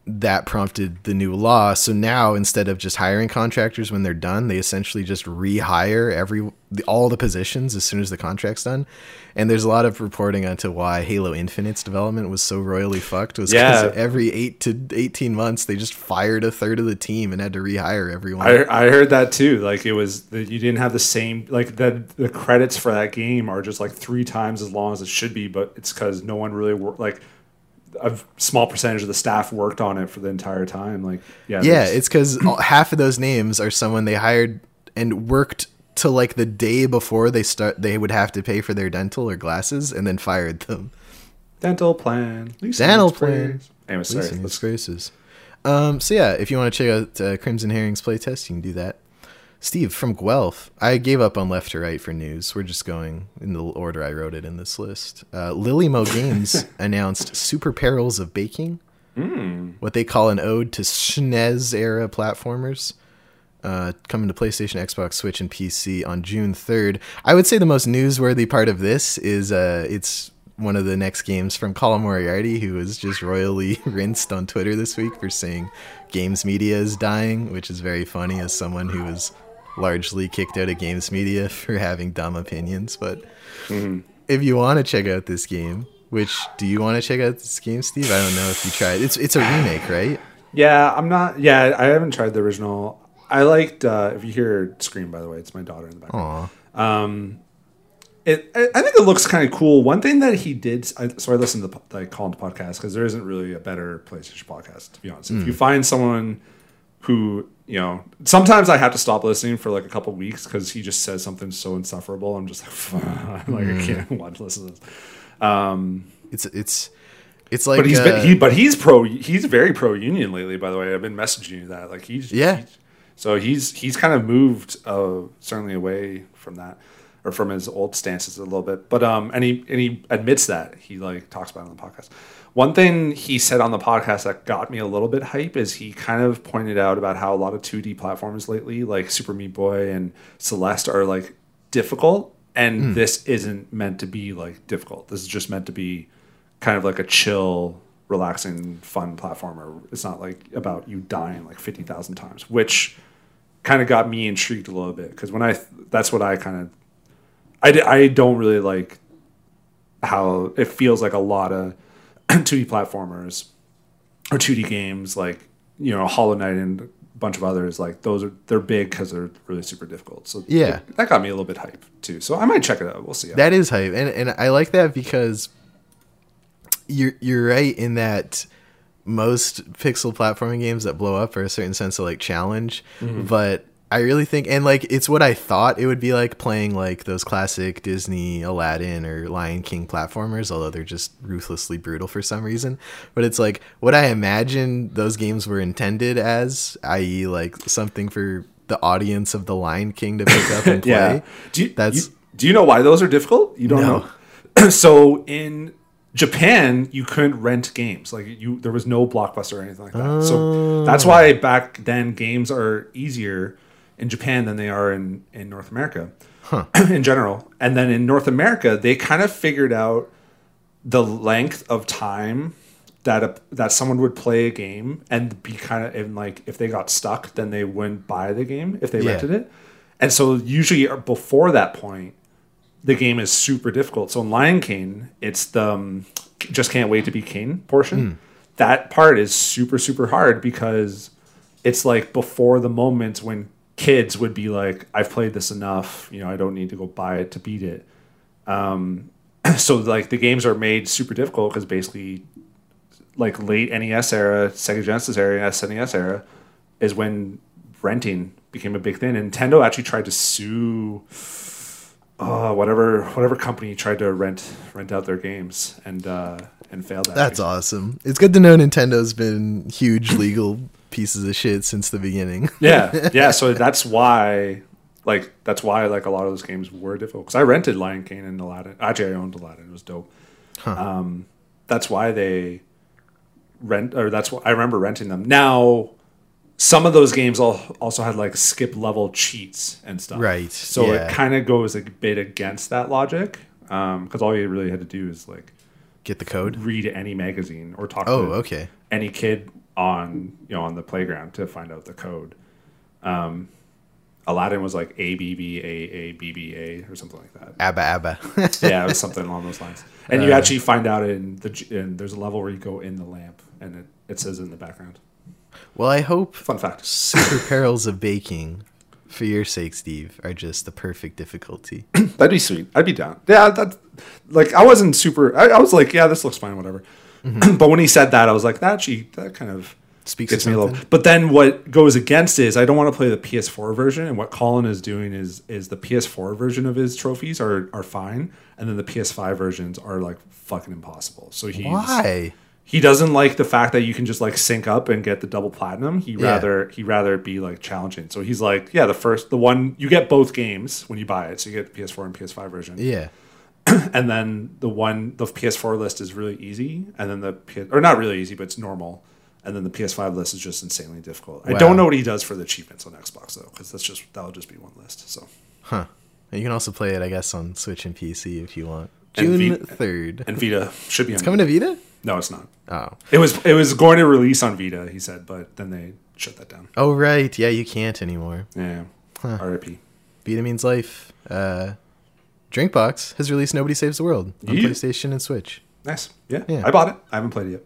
that prompted the new law. So now instead of just hiring contractors when they're done, they essentially just rehire every the, all the positions as soon as the contract's done. And there's a lot of reporting onto why Halo Infinite's development was so royally fucked was because Yeah. every eight to eighteen months they just fired a third of the team and had to rehire everyone. I, I heard that too. Like it was that you didn't have the same like the the credits for that game are just like three times as long as it should be, but it's because no one really worked. Like a small percentage of the staff worked on it for the entire time. Like yeah, yeah, it's because half of those names are someone they hired and worked to like the day before they start. They would have to pay for their dental or glasses, and then fired them. dental plan, leasing Dental plan. Anyway, sorry. Let's- disgraces. Um, so yeah, if you want to check out uh, Crimson Herring's playtest, you can do that. Steve from Guelph. I gave up on left to right for news. We're just going in the order I wrote it in this list. Uh, Lillymo Games (laughs) announced Super Perils of Baking, what they call an ode to SNES era platformers. Uh, coming to PlayStation, Xbox, Switch, and PC on June 3rd. I would say the most newsworthy part of this is uh, it's one of the next games from Colin Moriarty, who was just royally (laughs) rinsed on Twitter this week for saying games media is dying, which is very funny as someone who was largely kicked out of games media (laughs) for having dumb opinions. But mm-hmm. if you want to check out this game, which do you want to check out this game, Steve? I don't know if you tried. It's it's a remake, right? Yeah, I'm not. Yeah, I haven't tried the original. I liked. Uh, if you hear scream, by the way, it's my daughter in the background. Aw. Um, it, I I think it looks kind of cool. One thing that he did, I, so I listened to the like Colin's podcast because there isn't really a better PlayStation podcast to be honest. If you mm. find someone who you know, sometimes I have to stop listening for like a couple weeks because he just says something so insufferable. I'm just like, (laughs) like I can't want to listen to this. It's it's it's like But he's uh, been, he, but he's pro. He's very pro union lately. By the way, I've been messaging you that like he's Yeah. he's- so he's he's kind of moved uh, certainly away from that or from his old stances a little bit. But um, and he and he admits that he like talks about it on the podcast. One thing he said on the podcast that got me a little bit hype is he kind of pointed out about how a lot of 2D platforms lately, like Super Meat Boy and Celeste, are like difficult, and hmm. this isn't meant to be like difficult. This is just meant to be kind of like a chill, relaxing, fun platformer. It's not like about you dying like fifty thousand times, which kind of got me intrigued a little bit because when I that's what I kind of I, I don't really like how it feels like a lot of (clears throat) 2D platformers or 2D games like you know Hollow Knight and a bunch of others like those are they're big because they're really super difficult. So Yeah. it- that got me a little bit hype too. So I might check it out. We'll see. That is hype, and and I like that because you're you're right in that most pixel platforming games that blow up are a certain sense of like challenge, mm-hmm. but I really think and like it's what I thought it would be like playing like those classic Disney Aladdin or Lion King platformers, although they're just ruthlessly brutal for some reason. But it's like what I imagine those games were intended as, i.e., like something for the audience of the Lion King to pick up and (laughs) play. Yeah. Do you, That's- you- do you know why those are difficult? You don't No. know. (clears throat) so in Japan, you couldn't rent games. Like you, there was no blockbuster or anything like that. So that's oh. why back then games are easier in Japan than they are in in North America, (clears throat) in general. And then in North America, they kind of figured out the length of time that a, that someone would play a game and be kind of and like if they got stuck, then they wouldn't buy the game if they Yeah. rented it. And so usually uh, before that point, the game is super difficult. So in Lion King, it's the um, just can't wait to be king portion. That part is super super hard because it's like before the moment when kids would be like, "I've played this enough. You know, I don't need to go buy it to beat it." Um, (clears throat) so like the games are made super difficult because basically, like late NES era, Sega Genesis era, SNES era, is when renting became a big thing. And Nintendo actually tried to sue uh, whatever whatever company tried to rent rent out their games and uh, and failed. At That's awesome. It's good to know Nintendo's been huge legal pieces of shit since the beginning. (laughs) yeah, yeah. So (laughs) that's why, like, that's why like a lot of those games were difficult. Because I rented Lion King and Aladdin. Actually, I owned Aladdin. It was dope. Um, that's why they rent, or that's why I remember renting them. Now, some of those games also had like skip level cheats and stuff. Right, So yeah. it kind of goes a bit against that logic. Because all you really had to do is like Get the code. read any magazine or talk Oh, to okay. any kid on you know on the playground to find out the code. Um, Aladdin was like A B B A A B B A or something like that. Abba Abba. yeah, it was (laughs) something along those lines. And you actually find out in the in, there's a level where you go in the lamp and it, it says in the background. well, I hope Fun fact. Super Perils of Baking, for your sake, Steve, are just the perfect difficulty. (coughs) That'd be sweet. I'd be down. Yeah, that like I wasn't super. I, I was like, yeah, this looks fine, whatever. Mm-hmm. (clears throat) but when he said that, I was like, that actually that kind of Speaks gets to me a little. But then what goes against is I don't want to play the PS4 version, and what Colin is doing is is the PS4 version of his trophies are are fine, and then the PS5 versions are like fucking impossible. So he's Why? he doesn't like the fact that you can just like sync up and get the double platinum. He Yeah. rather he rather be like challenging. So he's like, yeah, the first the one you get both games when you buy it. So you get the PS4 and PS5 version Yeah. (clears throat) and then the one the PS4 list is really easy, and then the PS, or not really easy, but it's normal, and then the PS5 list is just insanely difficult. I don't know what he does for the achievements on Xbox though, because that's just that'll just be one list. So Huh. And you can also play it, I guess, on Switch and PC if you want. June third. and Vita should be on It's coming to Vita? No, it's not. Oh. It was it was going to release on Vita, he said, but then they shut that down. Oh right. Yeah, you can't anymore. Yeah, R.I.P. Vita means life. Uh Drinkbox has released Nobody Saves the World on Yeah. PlayStation and Switch. Nice. Yeah, Yeah. I bought it. I haven't played it yet.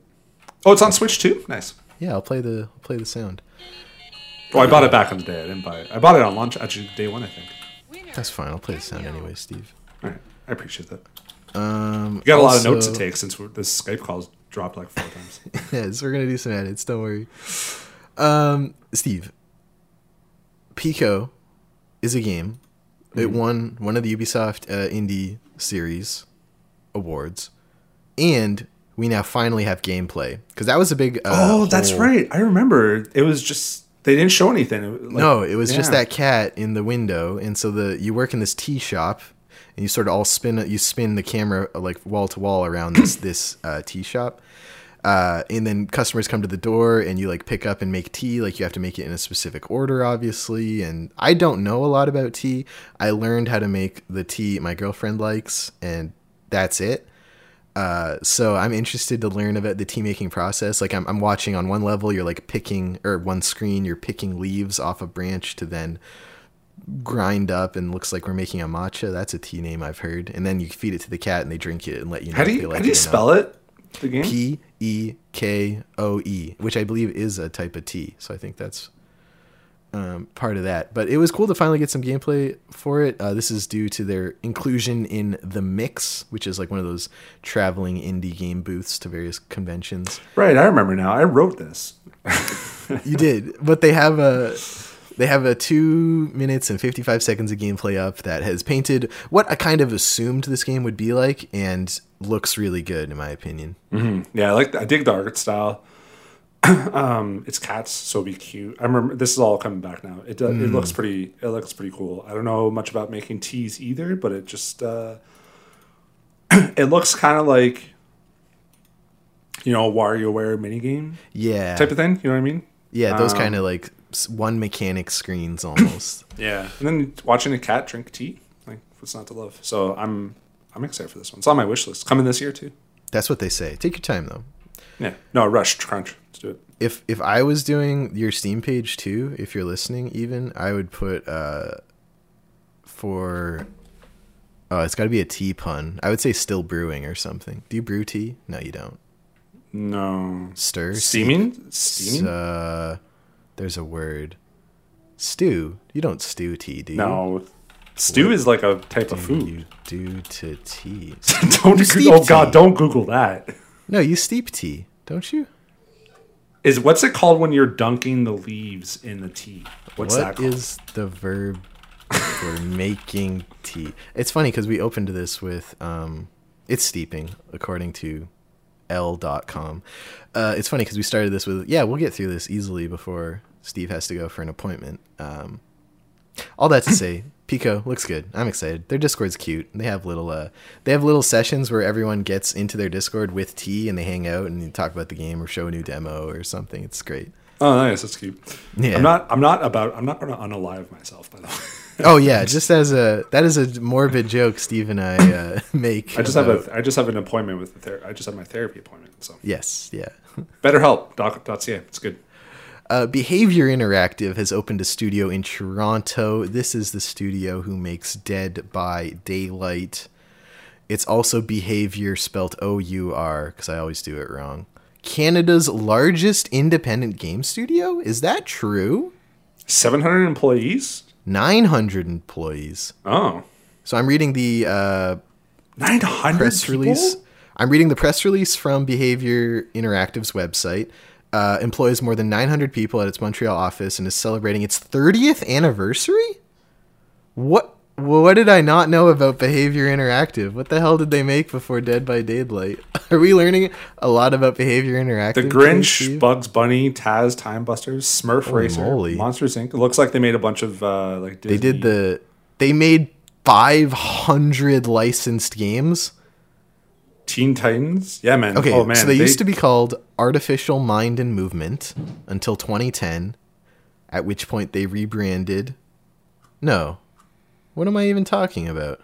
Oh, it's on Switch too. Nice. Yeah, I'll play the I'll play the sound. Oh, I bought it back on the day. I didn't buy it. I bought it on launch actually day one, I think. That's fine. I'll play the sound anyway, Steve. All right, I appreciate that. Um, You got a lot of notes to take since this Skype call's dropped like four times. (laughs) yes, we're gonna do some edits. Don't worry. Um, Steve, Pekoe is a game. Mm-hmm. It won one of the Ubisoft uh, Indie Series awards, and we now finally have gameplay because that was a big. Uh, oh, that's hole- right. I remember. It was just they didn't show anything. It like- no, it was just that cat in the window, and so the you work in this tea shop, and you sort of all spin you spin the camera uh, like wall to wall around this this uh, tea shop, uh, and then customers come to the door, and you like pick up and make tea. Like you have to make it in a specific order, obviously. And I don't know a lot about tea. I learned how to make the tea my girlfriend likes, and that's it. Uh, so I'm interested to learn about the tea making process. Like I'm, I'm watching on one level, you're like picking or one screen, you're picking leaves off a branch to then grind up and looks like we're making a matcha. That's a tea name I've heard. And then you feed it to the cat and they drink it and let you know How do you they like how do you it or not. spell it? The game. P E K O E, which I believe is a type of tea. So I think that's um, part of that. But it was cool to finally get some gameplay for it. Uh, this is due to their inclusion in the Mix, which is like one of those traveling indie game booths to various conventions. Right, I remember now. I wrote this. you did, but they have a they have a two minutes and fifty five seconds of gameplay up that has painted what I kind of assumed this game would be like, and looks really good in my opinion. Mm-hmm. Yeah, I like I dig the art style. (clears throat) um, it's cats, so it'll be cute. I remember this is all coming back now. It mm. it looks pretty. It looks pretty cool. I don't know much about making teas either, but it just uh, (clears throat) it looks kind of like you know a WarioWare minigame, yeah, type of thing. You know what I mean? Yeah, those um, kind of like one mechanic screens almost. yeah, and then watching a cat drink tea, like what's not to love? So I'm I'm excited for this one. It's on my wish list. Coming this year too. That's what they say. Take your time though. Yeah. No, rush, crunch. Let's do it. If if I was doing your Steam page too, if you're listening, even I would put uh for oh, it's got to be a tea pun. I would say still brewing or something. Do you brew tea? No, you don't. No. Stir. Steaming. Steaming. Uh, there's a word. Stew. You don't stew tea, do you? No. Stew what is like a type of food. You do to tea. (laughs) don't. you Go- oh God! Don't Google that. No, you steep tea don't you? Is what's it called when you're dunking the leaves in the tea? What's what that called? is the verb for (laughs) making tea? It's funny because we opened this with um, it's steeping according to L.com. Uh, it's funny because we started this with yeah, we'll get through this easily before Steve has to go for an appointment. Um, all that to (laughs) say, Pekoe looks good. I'm excited. Their Discord's cute. They have little uh they have little sessions where everyone gets into their Discord with tea and they hang out and talk about the game or show a new demo or something. It's great. Oh, nice. That's cute. Yeah. I'm not. I'm not about. I'm not going to unalive myself. By the way. (laughs) oh yeah, just as a that is a morbid joke Steve and I uh, (laughs) make. I just about, have a. I just have an appointment with the. Ther- I just have my therapy appointment. So yes, yeah. (laughs) BetterHelp.ca. It's good. Uh, Behaviour Interactive has opened a studio in Toronto. This is the studio who makes Dead by Daylight. It's also Behaviour spelt O U R because I always do it wrong. Canada's largest independent game studio? Is that true? 700 employees? 900 employees. Oh. So I'm reading the uh, 900 press people? release. I'm reading the press release from Behaviour Interactive's website uh, employs more than 900 people at its Montreal office and is celebrating its 30th anniversary. What? What did I not know about Behaviour Interactive? What the hell did they make before Dead by Daylight? (laughs) Are we learning a lot about Behaviour Interactive? The Grinch, today, Bugs Bunny, Taz, Time Busters, Smurf Holy Racer, moly. Monsters Inc. It looks like they made a bunch of uh, like. Disney. They did the. They made 500 licensed games Teen Titans? Yeah, man. Okay, oh, man. so they, they, used to be called Artificial Mind and Movement until 2010, at which point they rebranded. No. What am I even talking about?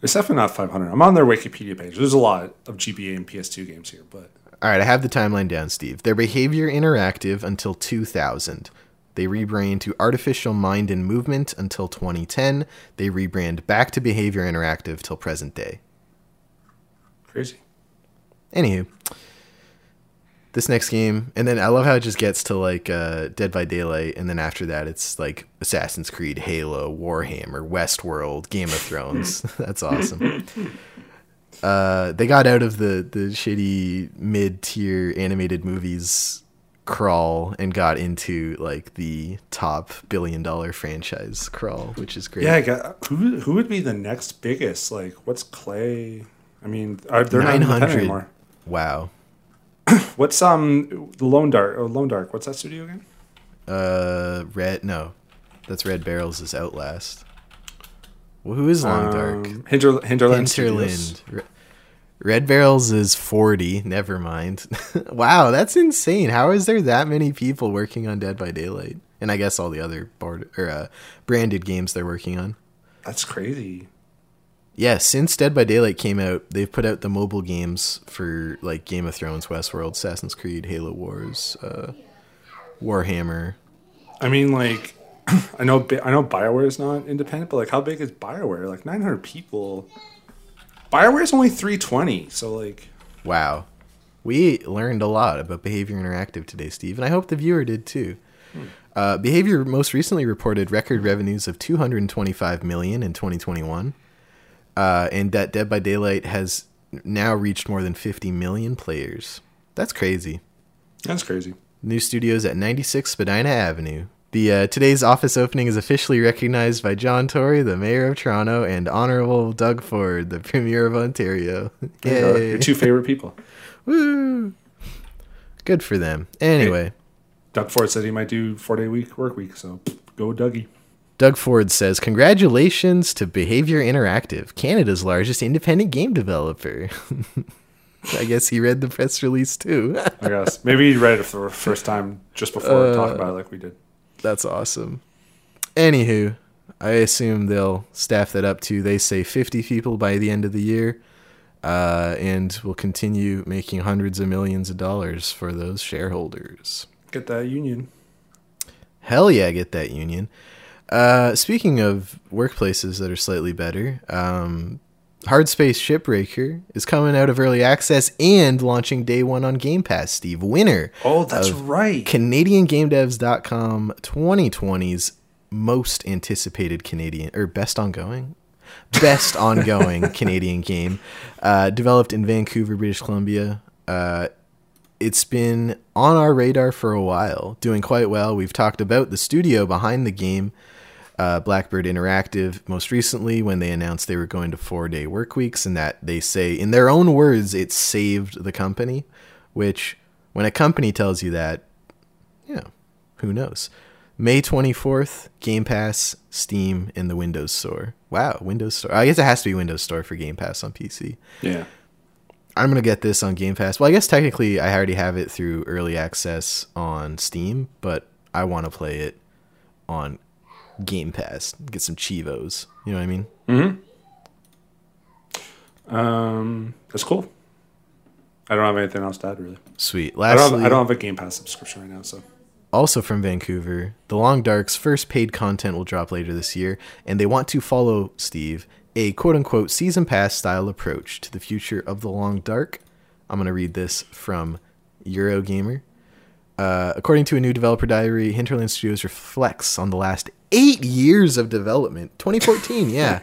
It's definitely not 500. I'm on their Wikipedia page. There's a lot of GBA and PS2 games here, but. All right, I have the timeline down, Steve. Their Behaviour Interactive until 2000. They rebrand to Artificial Mind and Movement until 2010. They rebrand back to Behaviour Interactive till present day. Crazy. Anywho, this next game, and then I love how it just gets to like uh, Dead by Daylight, and then after that, it's like Assassin's Creed, Halo, Warhammer, Westworld, Game of Thrones. (laughs) (laughs) That's awesome. Uh, they got out of the the shitty mid tier animated movies crawl and got into like the top billion dollar franchise crawl, which is great. Yeah, I got, who who would be the next biggest? Like, what's Klei? I mean, are, they're 900. not anymore. Wow. (coughs) what's um the Long Dark? Oh, Long Dark. What's that studio again? Uh, Red. No, that's Red Barrels is Outlast. Well, who is Long Dark? Um, Hinter, Hinterland. Hinterland. Red Barrels is 40. Never mind. (laughs) wow, that's insane. How is there that many people working on Dead by Daylight? And I guess all the other board or uh, branded games they're working on. That's crazy yeah, since Dead by Daylight came out, they've put out the mobile games for like Game of Thrones, Westworld, Assassin's Creed, Halo Wars, uh, Warhammer. I mean, like, (clears throat) I know I know Bioware is not independent, but like, how big is Bioware? Like, nine hundred people. Bioware is only three twenty, so like. Wow, we learned a lot about Behaviour Interactive today, Steve, and I hope the viewer did too. Uh, Behaviour most recently reported record revenues of 225 million in 2021, uh, and that Dead by Daylight has now reached more than 50 million players. That's crazy. That's crazy. New studios at 96 Spadina Avenue. The uh, today's office opening is officially recognized by John Tory, the mayor of Toronto, and Honorable Doug Ford, the premier of Ontario. (laughs) There you go. Yay! Your two favorite people. (laughs) Woo! Good for them. Anyway, Doug Ford said he might do four day week work week, so go Dougie. Doug Ford says, "Congratulations to Behaviour Interactive, Canada's largest independent game developer." (laughs) I guess he read the press release too. (laughs) I guess maybe he read it for the first time just before we talk about it like we did. That's awesome. Anywho, I assume they'll staff that up to they say 50 people by the end of the year, uh, and will continue making hundreds of millions of dollars for those shareholders. Get that union. Hell yeah, get that union. Uh, speaking of workplaces that are slightly better, um, Hardspace Shipbreaker is coming out of early access and launching day one on Game Pass. Steve, winner Oh, that's right. CanadianGameDevs.com 2020's most anticipated Canadian or best ongoing, best (laughs) ongoing Canadian game, uh, developed in Vancouver, British Columbia. Uh, it's been on our radar for a while, doing quite well. We've talked about the studio behind the game, uh, Blackbird Interactive, most recently when they announced they were going to four day work weeks, and that they say, in their own words, it saved the company. Which, when a company tells you that, yeah, who knows? May 24th, Game Pass, Steam, and the Windows Store. Wow, Windows Store. I guess it has to be Windows Store for Game Pass on PC. Yeah. I'm gonna get this on Game Pass. Well, I guess technically I already have it through early access on Steam, but I want to play it on Game Pass. Get some chivos. You know what I mean? Hmm. Um, that's cool. I don't have anything else to add really. Sweet. I don't, Lastly, have, I don't have a Game Pass subscription right now, so also from Vancouver, The Long Dark's first paid content will drop later this year, and they want to follow Steve a quote unquote season pass style approach to the future of The Long Dark. I'm gonna read this from Eurogamer. Uh, according to a new developer diary, Hinterland Studios reflects on the last eight years of development. 2014, (laughs) yeah.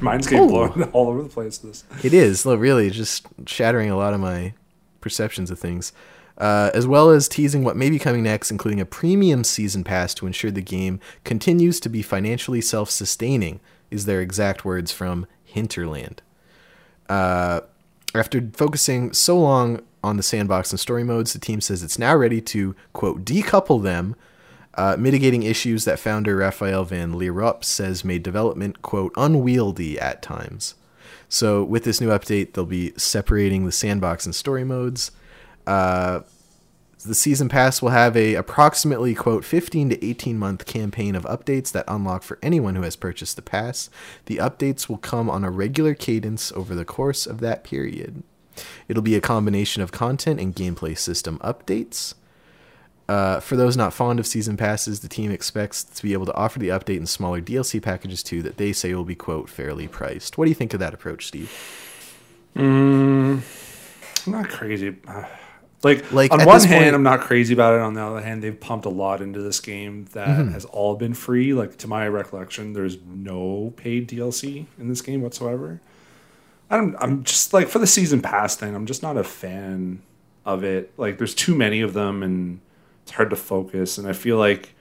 mine's getting Oh. blown (laughs) all over the place. This. It is. Look, really, just shattering a lot of my perceptions of things. Uh, as well as teasing what may be coming next, including a premium season pass to ensure the game continues to be financially self sustaining, is their exact words from Hinterland. Uh, after focusing so long on the sandbox and story modes, the team says it's now ready to, quote, decouple them, uh, mitigating issues that founder Raphael Van Lierop says made development, quote, unwieldy at times. So with this new update, they'll be separating the sandbox and story modes. Uh, the season pass will have a approximately quote 15 to 18 month campaign of updates that unlock for anyone who has purchased the pass. The updates will come on a regular cadence over the course of that period. It'll be a combination of content and gameplay system updates. Uh, for those not fond of season passes, the team expects to be able to offer the update in smaller DLC packages too that they say will be quote fairly priced. What do you think of that approach, Steve? I'm not crazy. (sighs) Like, Like, on one hand, point- I'm not crazy about it. On the other hand, they've pumped a lot into this game that Mm-hmm. has all been free. Like to my recollection, there's no paid DLC in this game whatsoever. I'm I'm just like for the season pass thing. I'm just not a fan of it. Like there's too many of them, and it's hard to focus. And I feel like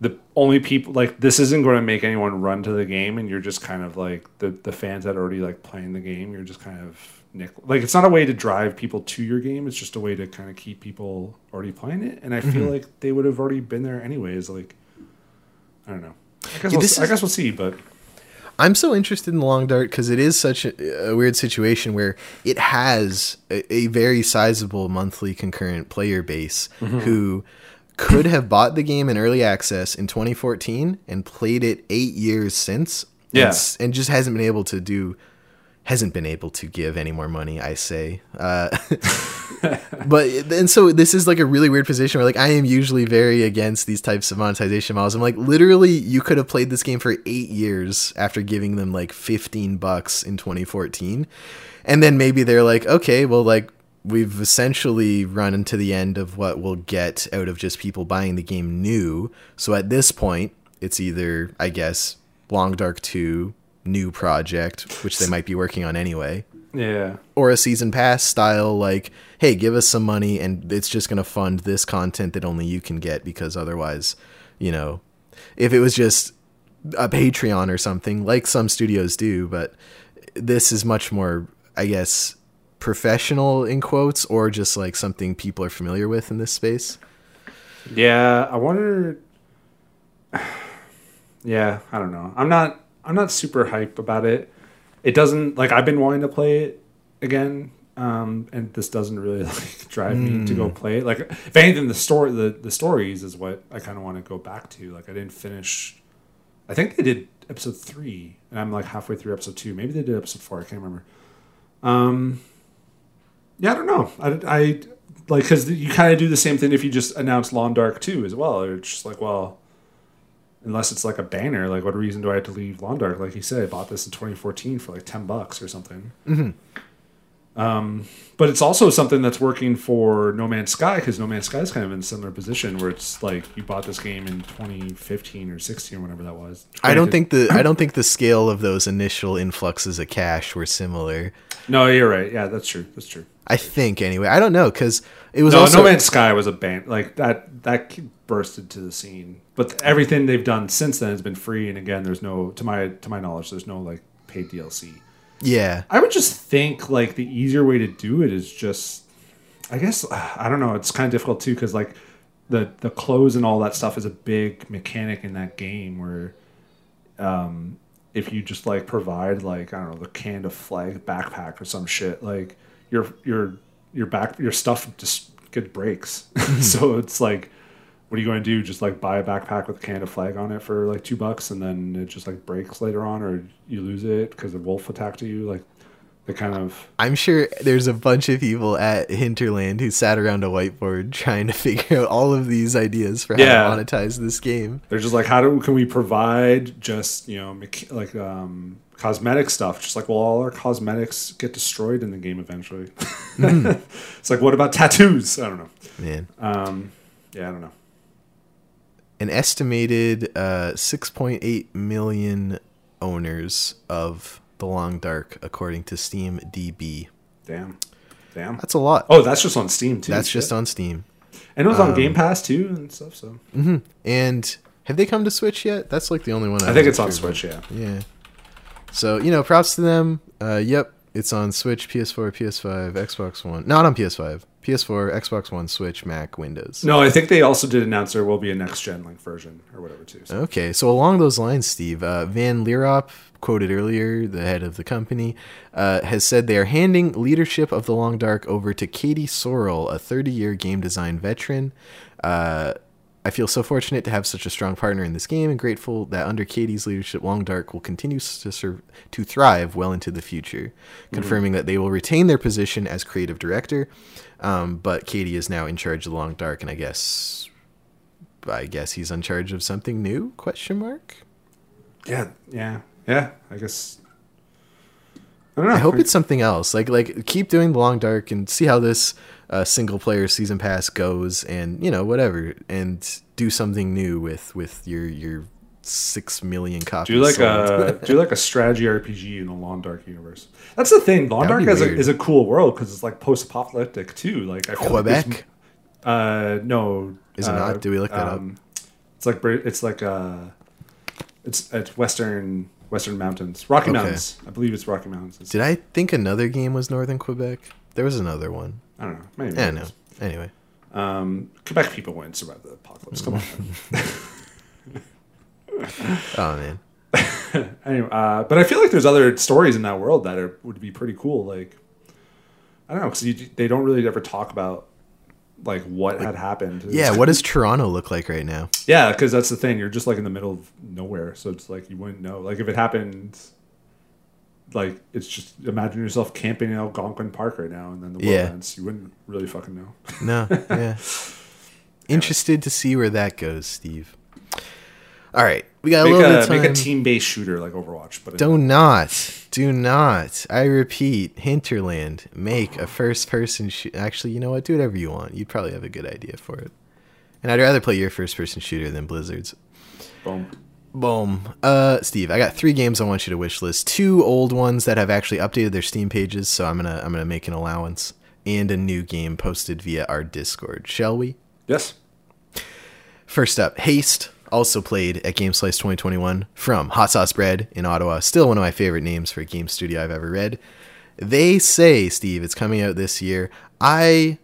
the only people like this isn't going to make anyone run to the game, and you're just kind of like the the fans that are already like playing the game. You're just kind of nick like it's not a way to drive people to your game. It's just a way to kind of keep people already playing it. And I feel Mm-hmm. like they would have already been there anyways. Like I don't know. I guess, Yeah, we'll, I guess we'll see, but I'm so interested in the Long Dark because it is such a, a weird situation where it has a, a very sizable monthly concurrent player base Mm-hmm. who could have bought the game in early access in 2014 and played it eight years since. and Yeah. s- and just hasn't been able to do, hasn't been able to give any more money. I say, uh, (laughs) (laughs) but and so this is like a really weird position where like I am usually very against these types of monetization models. I'm like literally you could have played this game for 8 years after giving them like 15 bucks in 2014 and then maybe they're like okay well like we've essentially run into the end of what we'll get out of just people buying the game new. So at this point, it's either, I guess, Long Dark 2 new project, which they might be working on anyway, Yeah. or a season pass style like, hey, give us some money and it's just going to fund this content that only you can get because otherwise, you know, if it was just a Patreon or something like some studios do, but this is much more, I guess, professional in quotes or just like something people are familiar with in this space. Yeah, I wonder. (sighs) Yeah, I don't know. I'm not. I'm not super hype about it. It doesn't like I've been wanting to play it again, um, and this doesn't really (laughs) like drive me to go play it. Like, if anything, the story, the the stories is what I kind of want to go back to. Like, I didn't finish. I think they did episode three, and I'm like halfway through episode two. Maybe they did episode four. I can't remember. Um, yeah, I don't know. I, I like because you kind of do the same thing if you just announce Long Dark 2 as well. It's just like, well, unless it's like a banner, like what reason do I have to leave Long Like you said, I bought this in 2014 for like 10 bucks or something. Mm-hmm. Um, but it's also something that's working for No Man's Sky because No Man's Sky is kind of in a similar position where it's like you bought this game in 2015 or 16 or whatever that was. I don't think the I don't (laughs) think the scale of those initial influxes of cash were similar. No, you're right. Yeah, that's true. That's true. I think anyway. I don't know because it was No, also No Man's Sky was a band like that. That bursted to the scene, but everything they've done since then has been free. And again, there's no, to my to my knowledge, there's no like paid DLC. Yeah. I would just think like the easier way to do it is just, I guess I don't know. It's kind of difficult too because like the the clothes and all that stuff is a big mechanic in that game where, um, if you just like provide like I don't know the canned of flag backpack or some shit like your your your back your stuff just get breaks. (laughs) so it's like. What are you going to do? Just like buy a backpack with a can of flag on it for like two bucks, and then it just like breaks later on, or you lose it because a wolf attacked you. Like the kind of I'm sure there's a bunch of people at Hinterland who sat around a whiteboard trying to (laughs) figure out all of these ideas for how Yeah. to monetize this game. they're just like, how do can we provide just you know like um, cosmetic stuff? Just like well, all our cosmetics get destroyed in the game eventually. (laughs) it's like what about tattoos? I don't know. Man. Um, yeah, I don't know. An estimated uh, 6.8 million owners of The Long Dark, according to Steam DB. Damn, damn. That's a lot. Oh, that's just on Steam too. That's shit. just on Steam. and it was on Game Pass too and stuff. So And have they come to Switch yet? That's like the only one I think it's on about. Switch. Yeah. Yeah. So, you know, props to them. Uh, yep, it's on Switch, PS4, PS5, Xbox One. Not on PS5. PS4, Xbox One, Switch, Mac, Windows. No, I think they also did announce there will be a next gen like version or whatever too. So. Okay, so along those lines, Steve, uh, Van Lierop, quoted earlier, the head of the company, uh, has said they are handing leadership of the Long Dark over to Katie Sorrell, a 30 year game design veteran. Uh, I feel so fortunate to have such a strong partner in this game and grateful that under Katie's leadership, Long Dark will continue to serve, to thrive well into the future, confirming that they will retain their position as creative director. Um, but Katie is now in charge of Long Dark, and I guess I guess he's in charge of something new? Question mark. Yeah, yeah, yeah. I guess. I don't know. I hope it's something else. Like like keep doing the long dark and see how this uh, single player season pass goes, and you know whatever, and do something new with with your your six million copies. do like sold. a (laughs) do like a strategy RPG in the Long Dark universe. That's the thing. Long That'd Dark is a, is a cool world because it's like post apocalyptic too. Like I feel like Quebec. uh, no, Is it uh, not? Do we look that up? It's like it's like uh, it's it's western western mountains, Rocky Okay. Mountains. I believe it's Rocky Mountains. It's- Did I think another game was Northern Quebec? There was another one. I don't know. Maybe. I don't know. Anyway, Um, Quebec people wouldn't survive the apocalypse. Come on. (laughs) oh man, (laughs) anyway, uh, but I feel like there's other stories in that world that are, would be pretty cool. Like, I don't know, because they don't really ever talk about like what had happened. (laughs) yeah. What does Toronto look like right now? Yeah, because that's the thing. You're just like in the middle of nowhere, so it's like you wouldn't know. Like if it happened, like it's just imagine yourself camping in Algonquin Park right now, and then the world Yeah. ends. You wouldn't really fucking know. (laughs) No, yeah. Interested to see where that goes, Steve. All right, we got a Make little bit a of time. make a team based shooter like Overwatch, but Do not. Do not, I repeat, Hinterland, make a first person shoot. Actually, you know what? Do whatever you want. You'd probably have a good idea for it. And I'd rather play your first person shooter than Blizzard's. Boom. Boom. Uh, Steve, I got three games I want you to wish list. Two old ones that have actually updated their Steam pages, so I'm gonna I'm gonna make an allowance, and a new game posted via our Discord. Shall we? Yes. First up, Haste, also played at Game Slice 2021 from Hot Sauce Bread in Ottawa. Still one of my favorite names for a game studio I've ever read. They say, Steve, it's coming out this year. I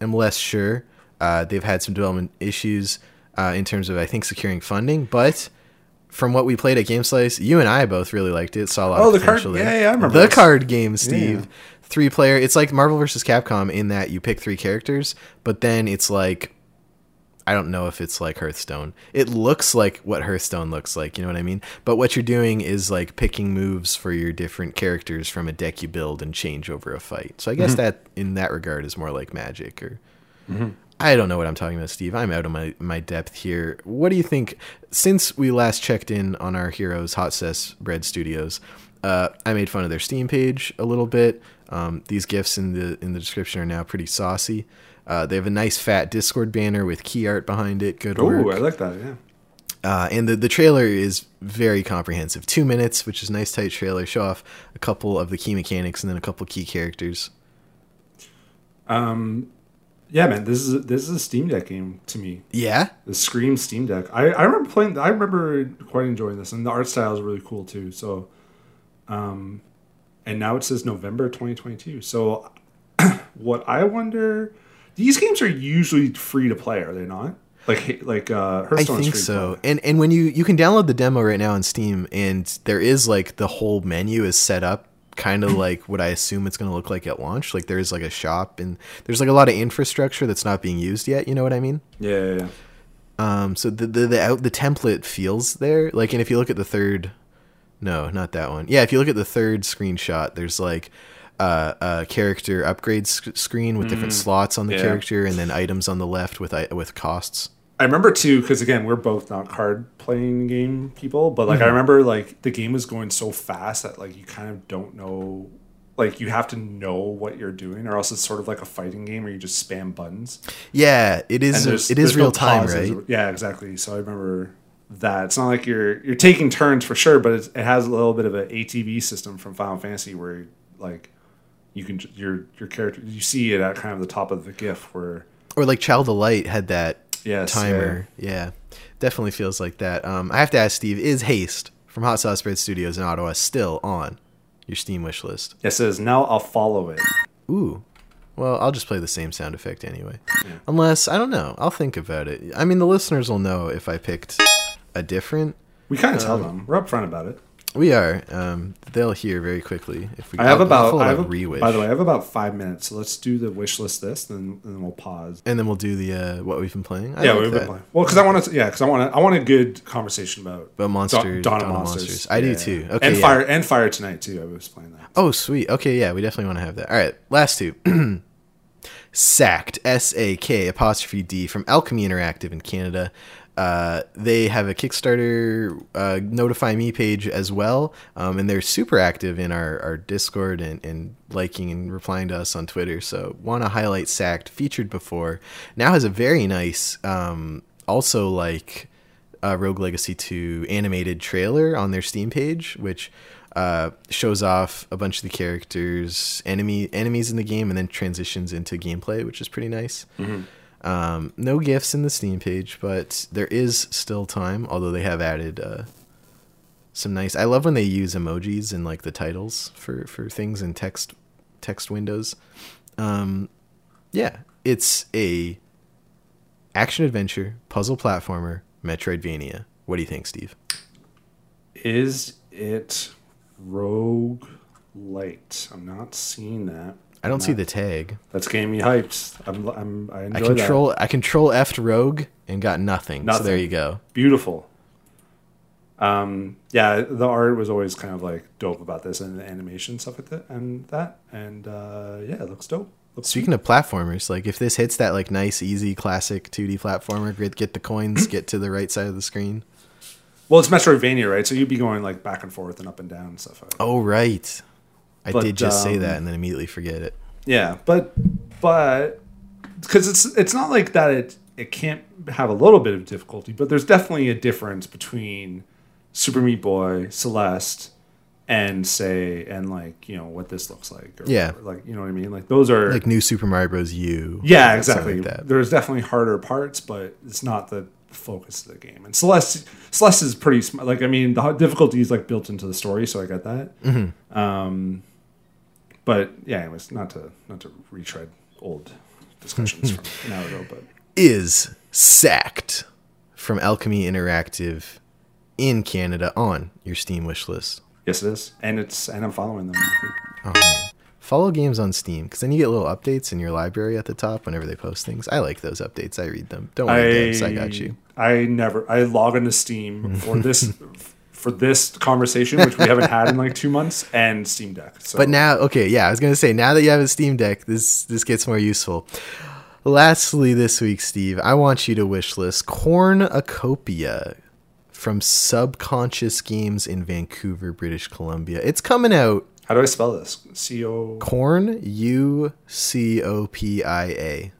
am less sure. Uh, they've had some development issues uh, in terms of, I think, securing funding, but from what we played at Game Slice, you and I both really liked it. Saw a lot Oh, of the card- there. yeah, yeah, I remember the this. card game, Steve. Yeah. Three player. It's like Marvel vs. Capcom in that you pick three characters, but then it's like I don't know if it's like Hearthstone. It looks like what Hearthstone looks like, you know what I mean? But what you're doing is like picking moves for your different characters from a deck you build and change over a fight. So I guess that in that regard is more like Magic or I don't know what I'm talking about, Steve. I'm out of my, my depth here. What do you think? Since we last checked in on our heroes, Hot Sauce Bread Studios, uh, I made fun of their Steam page a little bit. Um, these gifs in the in the description are now pretty saucy. Uh, they have a nice fat Discord banner with key art behind it. Good Oh, work. I like that. Yeah. Uh, and the, the trailer is very comprehensive. Two minutes, which is a nice tight trailer. Show off a couple of the key mechanics and then a couple key characters. Um, Yeah, man. This is this is a Steam Deck game to me. Yeah, The Scream Steam Deck. I, I remember playing. I remember quite enjoying this, and the art style is really cool too. So, um, and now it says November 2022. So, (clears throat) what I wonder, these games are usually free to play, are they not? Like like uh, I is think so. And and when you you can download the demo right now on Steam, and there is like the whole menu is set up kind of (laughs) like what I assume it's going to look like at launch. Like there's like a shop and there's like a lot of infrastructure that's not being used yet. You know what I mean? Yeah, yeah, yeah. Um, so the the the, out, the template feels there. Like, and if you look at the third, no, not that one. Yeah, if you look at the third screenshot, there's like uh, a character upgrade sc- screen with different slots on the Yeah. character, and then items on the left with with costs. I remember too, because again, we're both not card playing game people, but Mm-hmm. like I remember like the game was going so fast that like you kind of don't know, like you have to know what you're doing, or else it's sort of like a fighting game where you just spam buttons. Yeah, it is it is there's no real time, pauses. right? Yeah, exactly. So I remember that. It's not like you're you're taking turns for sure, but it's, it has a little bit of an ATB system from Final Fantasy where like you can your your character you see it at kind of the top of the GIF where Or like Child of Light had that Yes, timer. Yeah. definitely feels like that. Um, I have to ask Steve: Is Haste from Hot Sauce Bread Studios in Ottawa still on your Steam wish list? it says now I'll follow it. Ooh. Well, I'll just play the same sound effect anyway. Unless I don't know. I'll think about it. I mean, the listeners will know if I picked a different. We kind of tell Um, them we're upfront about it. We are. Um, they'll hear very quickly if we. I have I'll- I'll about I have a, re-wish. by the way I have about five minutes. So let's do the wish list this, then then we'll pause. and then we'll do the uh, what we've been playing. I yeah, like we've been playing. Well, because I want to. Yeah, because I want to. I want a good conversation about About monsters, Dawn, Dawn Monsters. Monsters. I do too. Okay, and yeah. fire and fire tonight too. I was playing that. Oh, sweet. Okay, yeah, we definitely want to have that. All right, last two. (clears throat) Sak'd, S A K apostrophe D from Alchemy Interactive in Canada. Uh, they have a Kickstarter uh, notify me page as well, um, and they're super active in our, our Discord and, and liking and replying to us on Twitter. So, want to highlight Sak'd, featured before, now has a very nice, um, also like uh, Rogue Legacy 2 animated trailer on their Steam page, which uh, shows off a bunch of the characters, enemy enemies in the game, and then transitions into gameplay, which is pretty nice. Um, no gifts in the Steam page, but there is still time. Although they have added uh, some nice. I love when they use emojis in like the titles for for things in text text windows. Um, yeah, it's a action adventure puzzle platformer Metroidvania. What do you think, Steve? Is it Rogue Light? I'm not seeing that. I don't see the tag. That's getting me hyped. I'm. I'm I enjoy I control I control F Rogue and got nothing. So there you go. Beautiful. Um. Yeah, the art was always kind of like dope about this, and the animation stuff with it, and that, and uh, yeah, it looks dope. Looks Speaking of platformers, like if this hits that like nice, easy, classic 2D platformer, get get the coins, (clears throat) get to the right side of the screen. Well, it's Metroidvania, right? So you'd be going like back and forth and up and down and stuff. Like Oh right, I But, did just say um, that and then immediately forget it. Yeah, but but because it's it's not like that it it can't have a little bit of difficulty, but there's definitely a difference between Super Meat Boy, Celeste, and say and like you know what this looks like. Yeah. whatever. like you know what I mean. Like those are Like New Super Mario Bros. U. yeah, exactly. Like. There's definitely harder parts, but it's not the focus of the game. And Celeste, Celeste is pretty sm- like I mean the difficulty is like built into the story, so I get that. Mm-hmm. Um, but yeah, anyways, not to not to retread old discussions (laughs) from an hour ago, but Is Sak'd from Alchemy Interactive in Canada on your Steam wish list. yes, it is, and it's and I'm following them. Oh man. Follow games on Steam because then you get little updates in your library at the top whenever they post things. I like those updates. I read them. Don't worry, devs, I got you. I never. I log into Steam for this (laughs) for this conversation, which we haven't had in like two months, and Steam Deck. So. But now, okay, yeah, I was gonna say now that you have a Steam Deck, this this gets more useful. Lastly, this week, Steve, I want you to wish list Cornucopia from Subconscious Games in Vancouver, British Columbia. It's coming out. how do I spell this? C O. Corn U C O P I A.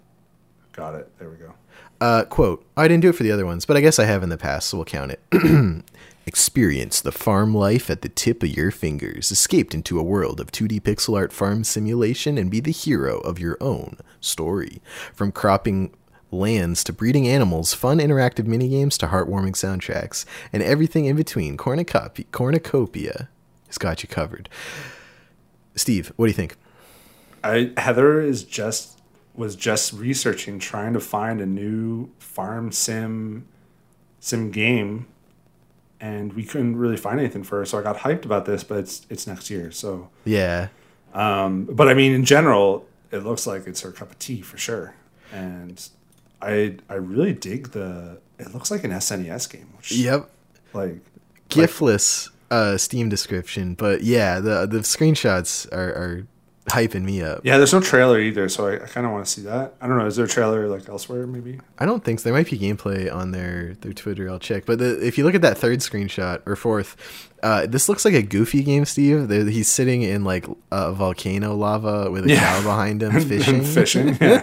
Got it. There we go. Uh, quote, I didn't do it for the other ones, but I guess I have in the past, so we'll count it. (clears throat) Experience the farm life at the tip of your fingers. Escaped into a world of 2D pixel art farm simulation and be the hero of your own story. From cropping lands to breeding animals, fun interactive minigames to heartwarming soundtracks, and everything in between, Cornucopia, Cornucopia has got you covered. Steve, what do you think? I Heather is just was just researching, trying to find a new farm sim sim game, and we couldn't really find anything for her. So I got hyped about this, but it's it's next year. So, Yeah. um, but I mean, in general, it looks like it's her cup of tea for sure, and I I really dig the. It looks like an SNES game, which Yep. like gifless uh steam description but yeah the the screenshots are, are hyping me up yeah. There's no trailer either, so I, I kind of want to see that. I don't know. Is there a trailer like elsewhere? Maybe. i don't think so there might be gameplay on their their twitter i'll check but the, if you look at that third screenshot or fourth uh this looks like a goofy game steve There- he's sitting in like a volcano lava with a Yeah. cow behind him (laughs) fishing Fishing. (laughs) Yeah.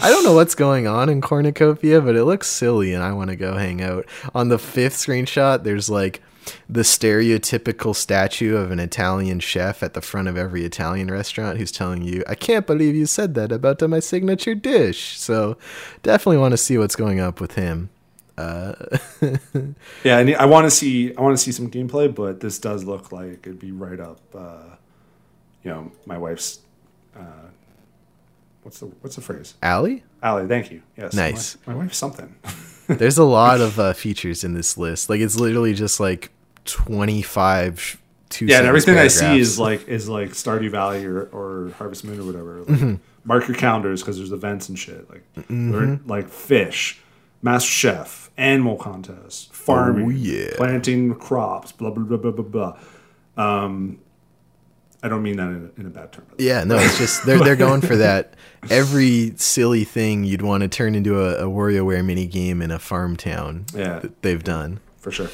I don't know what's going on in Cornucopia, but it looks silly and I want to go hang out. On the fifth screenshot, there's like the stereotypical statue of an Italian chef at the front of every Italian restaurant who's telling you, I can't believe you said that about my signature dish. So definitely want to see what's going up with him. Uh, (laughs) Yeah, I, I want to see I want to see some gameplay, but this does look like it'd be right up, uh, you know, my wife's. Uh, what's the what's the phrase? Allie? Allie, thank you. Yes, Nice. My, my wife's something. (laughs) There's a lot of uh, features in this list. Like it's literally just like 25 sh- two yeah, and everything I see is like is like Stardew Valley or, or Harvest Moon or whatever. Like, Mm-hmm. Mark your calendars because there's events and shit. Like learn, like fish, Master Chef, animal contest, farming, Oh, yeah. planting crops, blah blah blah blah blah blah. Um, I don't mean that in a, in a bad term. Yeah, no, it's just they're they're going for that every silly thing you'd want to turn into a, a WarioWare mini game in a farm town. Yeah. that they've done. for sure.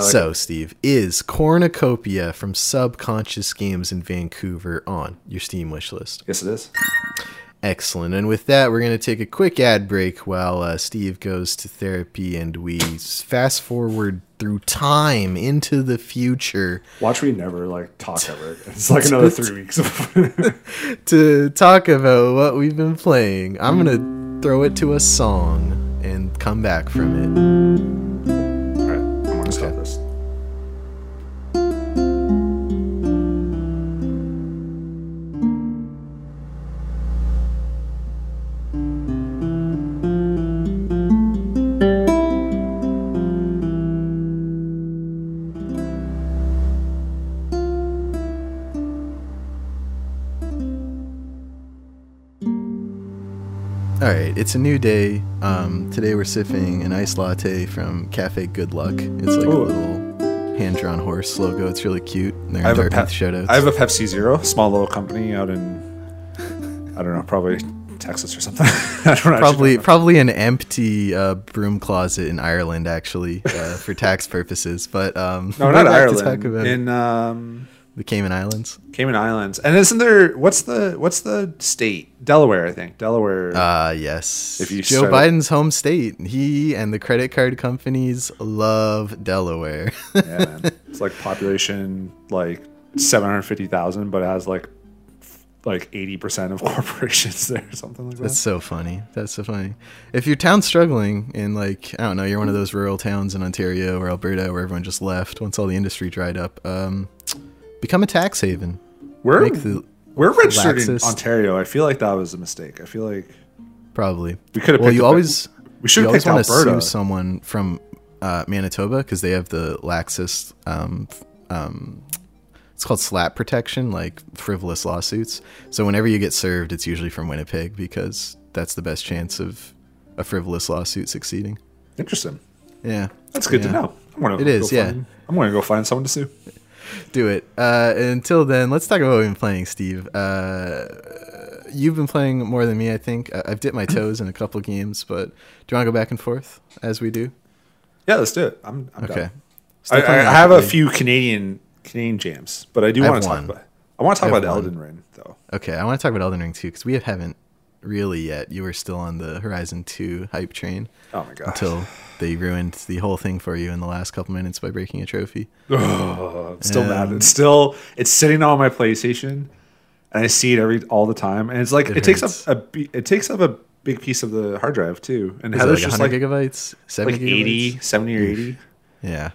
Like so, Steve, is Cornucopia from Subconscious Games in Vancouver on your Steam wish list? Yes, it is. Excellent. And with that, we're going to take a quick ad break while uh, Steve goes to therapy and we fast forward through time into the future Watch me never like talk ever. It's like another (laughs) three weeks. (laughs) to talk about what we've been playing. I'm going to throw it to a song and come back from it. All right, I'm gonna stop this. It's a new day. Um, today we're sipping an iced latte from Cafe Good Luck. It's like Ooh. a little hand-drawn horse logo. It's really cute. They're I have, a pep- I have a Pepsi Zero, small little company out in, I don't know, probably Texas or something. (laughs) Probably probably an empty uh, broom closet in Ireland actually uh, for tax purposes. But um, no, (laughs) not Ireland. In um, the Cayman Islands. Cayman Islands, and isn't there? What's the what's the state? Delaware, I think. Delaware. Uh yes. If you Joe Biden's home state, he and the credit card companies love Delaware. yeah, (laughs) man. it's like population like seven hundred fifty thousand, but it has like like 80% of (laughs) corporations there or something like that. That's so funny. That's so funny. If your town's struggling and like I don't know, you're one of those rural towns in Ontario or Alberta where everyone just left once all the industry dried up, um, become a tax haven. We're the, we're registered in Ontario. I feel like that was a mistake. I feel like probably we could have. Well, you always we should always want to sue someone from uh, Manitoba because they have the laxest. Um, um, it's called slap protection, like frivolous lawsuits. So whenever you get served, it's usually from Winnipeg because that's the best chance of a frivolous lawsuit succeeding. Interesting. Yeah, that's good yeah. to know. I'm gonna it is. Yeah, I'm going to go find someone to sue do it. Uh, until then, let's talk about what we've been playing, Steve. Uh, you've been playing more than me, I think. I've dipped my (laughs) toes in a couple games, but do you want to go back and forth as we do? Yeah, let's do it. I'm, I'm okay. I, I, have a few Canadian Canadian jams, but I do want to talk about. I want to talk about one. Elden Ring, though. Okay, I want to talk about Elden Ring too because we haven't really yet. You were still on the Horizon Two hype train. Oh my god! Until they ruined the whole thing for you in the last couple minutes by breaking a trophy. Oh, still um, mad. It's still it's sitting on my PlayStation, and I see it every all the time. And it's like it, it takes up a it takes up a big piece of the hard drive too. And Is Heather's like just like gigabytes, 70 like 80, 70 or 80. Yeah.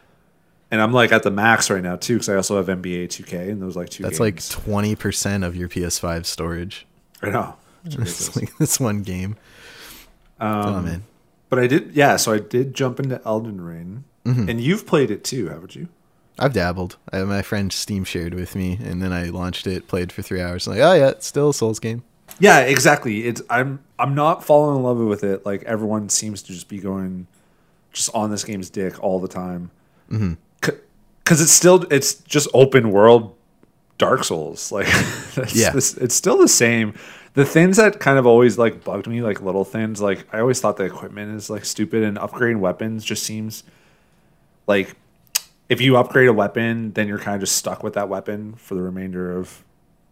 And I'm like at the max right now too because I also have NBA 2K and those like two. That's games. like twenty percent of your PS5 storage. I know. (laughs) It's like this one game. Um, oh man. But I did, yeah. So I did jump into Elden Ring, mm-hmm. and you've played it too, haven't you? I've dabbled. I, my friend Steam shared with me, and then I launched it, played for three hours. I'm like, oh yeah, it's still a Souls game. Yeah, exactly. It's I'm I'm not falling in love with it. Like everyone seems to just be going, just on this game's dick all the time. Mm-hmm. Because it's still it's just open world Dark Souls. (laughs) Like, yeah, this, it's still the same the things that kind of always like bugged me, like little things, like I always thought the equipment is like stupid and upgrading weapons just seems like if you upgrade a weapon, then you're kind of just stuck with that weapon for the remainder of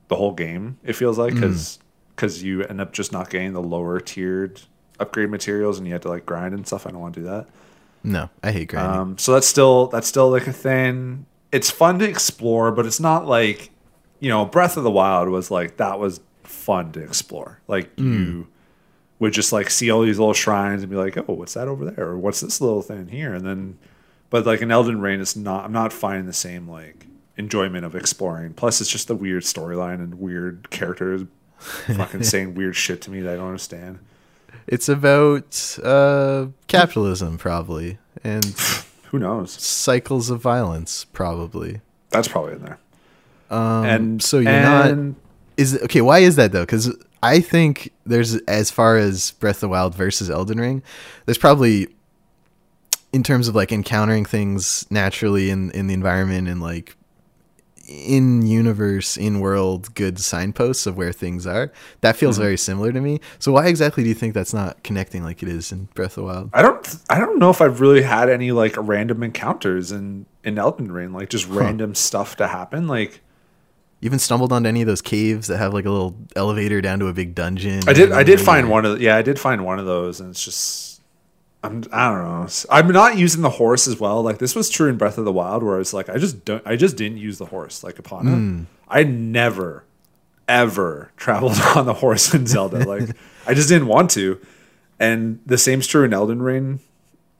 the whole game. It feels like because because mm. you end up just not getting the lower tiered upgrade materials and you have to like grind and stuff. I don't want to do that. No, I hate grinding. Um, so that's still that's still like a thing. It's fun to explore, but it's not like you know Breath of the Wild was like that was fun to explore. Like mm. you would just like see all these little shrines and be like, oh, what's that over there? Or what's this little thing here? And then, but like in Elden Ring, it's not. I'm not finding the same like enjoyment of exploring. Plus, it's just the weird storyline and weird characters, (laughs) fucking saying weird shit to me that I don't understand. It's about uh, capitalism, probably, and (laughs) who knows cycles of violence, probably. That's probably in there. Um, and so you're and, not is okay. Why is that though? Because I think there's as far as Breath of the Wild versus Elden Ring, there's probably in terms of like encountering things naturally in in the environment and like in universe in world good signposts of where things are that feels mm-hmm. very similar to me so why exactly do you think that's not connecting like it is in breath of the wild i don't i don't know if i've really had any like random encounters in in elden ring like just huh. random stuff to happen like you even stumbled onto any of those caves that have like a little elevator down to a big dungeon? I did. I did find one of. Yeah, I did find one of those, and it's just. I'm. I don't know. I'm not using the horse as well. Like this was true in Breath of the Wild, where it's like I just don't. I just didn't use the horse like upon mm. it. I never, ever traveled (laughs) on the horse in Zelda. Like I just didn't want to. And the same's true in Elden Ring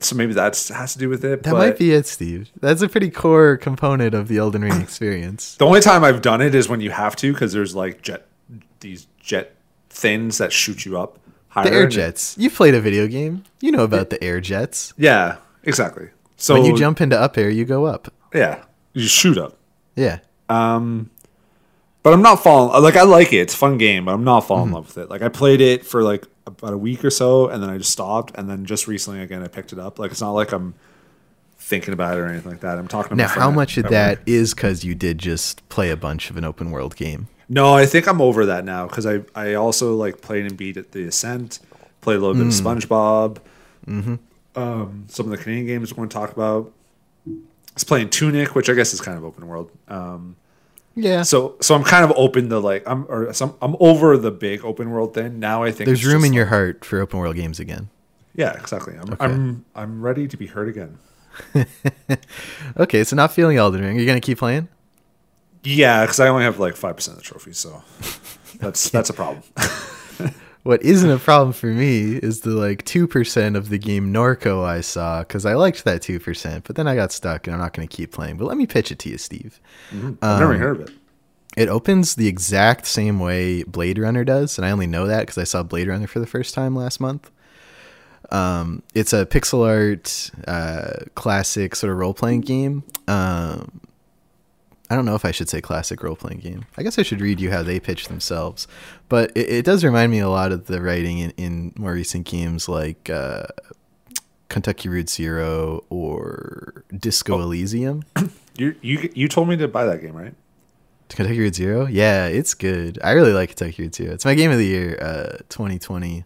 so maybe that has to do with it. That might be it, Steve. That's a pretty core component of the Elden Ring experience. the only time I've done it is when you have to, because there's like jet, these jet things that shoot you up. Higher the air jets. You played a video game. You know about the air jets. Yeah, exactly. So when you jump into up air, you go up. Yeah, you shoot up. Yeah. Um, but I'm not falling. Like I like it. It's a fun game, but I'm not falling mm-hmm. in love with it. Like I played it for like about a week or so, and then I just stopped. And then just recently, again, I picked it up. Like it's not like I'm thinking about it or anything like that. I'm talking. About now, how much of that work. is because you did just play a bunch of an open world game? No, I think I'm over that now because I I also like played and beat at the Ascent, played a little bit of SpongeBob. Mm-hmm. Um, some of the Canadian games we're going to talk about. I was playing Tunic, which I guess is kind of open world. Um, Yeah. so so I'm kind of open to like I'm or some I'm over the big open world thing. Now I think There's room in your heart for open world games again. yeah exactly. I'm I'm I'm ready to be heard again. (laughs) Okay, so not feeling Elden Ring. You're gonna keep playing? Yeah, because I only have like five percent of the trophies, so (laughs) that's that's a problem. (laughs) What isn't a problem for me is the like two percent of the game Norco I saw because I liked that two percent, but then I got stuck and I'm not gonna keep playing. But let me pitch it to you, Steve. I've never heard of it. It opens the exact same way Blade Runner does, and I only know that because I saw Blade Runner for the first time last month. Um, it's a pixel art, uh, classic sort of role playing game. Um, I don't know if I should say classic role playing game. I guess I should read you how they pitch themselves, but it, it does remind me a lot of the writing in, in more recent games like uh, Kentucky Route Zero or Disco Elysium. (coughs) You you you told me to buy that game, right? Kentucky Route Zero? Yeah, it's good. I really like Kentucky Route Zero. It's my game of the year, uh, 2020.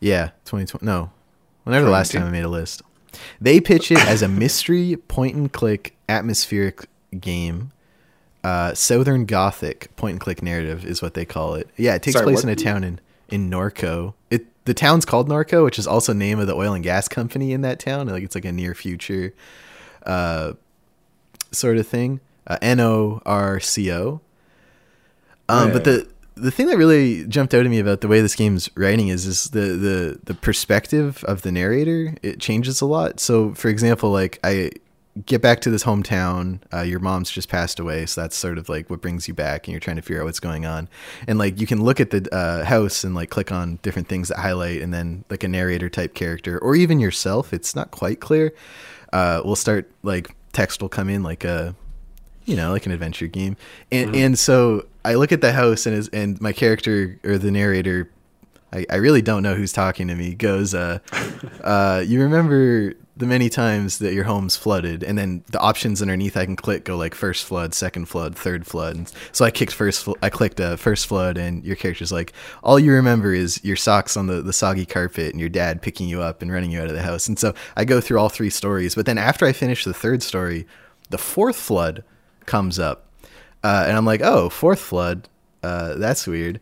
Yeah, 2020. No, whenever the last time I made a list. They pitch it as a mystery point and click atmospheric game. Uh, Southern Gothic point and click narrative is what they call it. Yeah, it takes Sorry, place in a town in in Norco. It the town's called Norco, which is also name of the oil and gas company in that town. Like it's like a near future uh, sort of thing. Uh, N O R C O. Um, Yeah. But the the thing that really jumped out at me about the way this game's writing is is the the the perspective of the narrator. It changes a lot. So, for example, like I get back to this hometown. Uh, your mom's just passed away, so that's sort of like what brings you back, and you're trying to figure out what's going on. And like you can look at the uh, house and like click on different things that highlight, and then like a narrator type character, or even yourself. It's not quite clear. Uh, we'll start like text will come in like a you know, like an adventure game. And and so I look at the house and is and my character or the narrator, I, I really don't know who's talking to me, goes, uh, (laughs) uh, you remember the many times that your home's flooded and then the options underneath I can click go like first flood, second flood, third flood. And so I kicked first fl- I clicked uh, first flood and your character's like, all you remember is your socks on the, the soggy carpet and your dad picking you up and running you out of the house. And so I go through all three stories, but then after I finish the third story, the fourth flood comes up, uh, and I'm like, "Oh, fourth flood, uh, that's weird."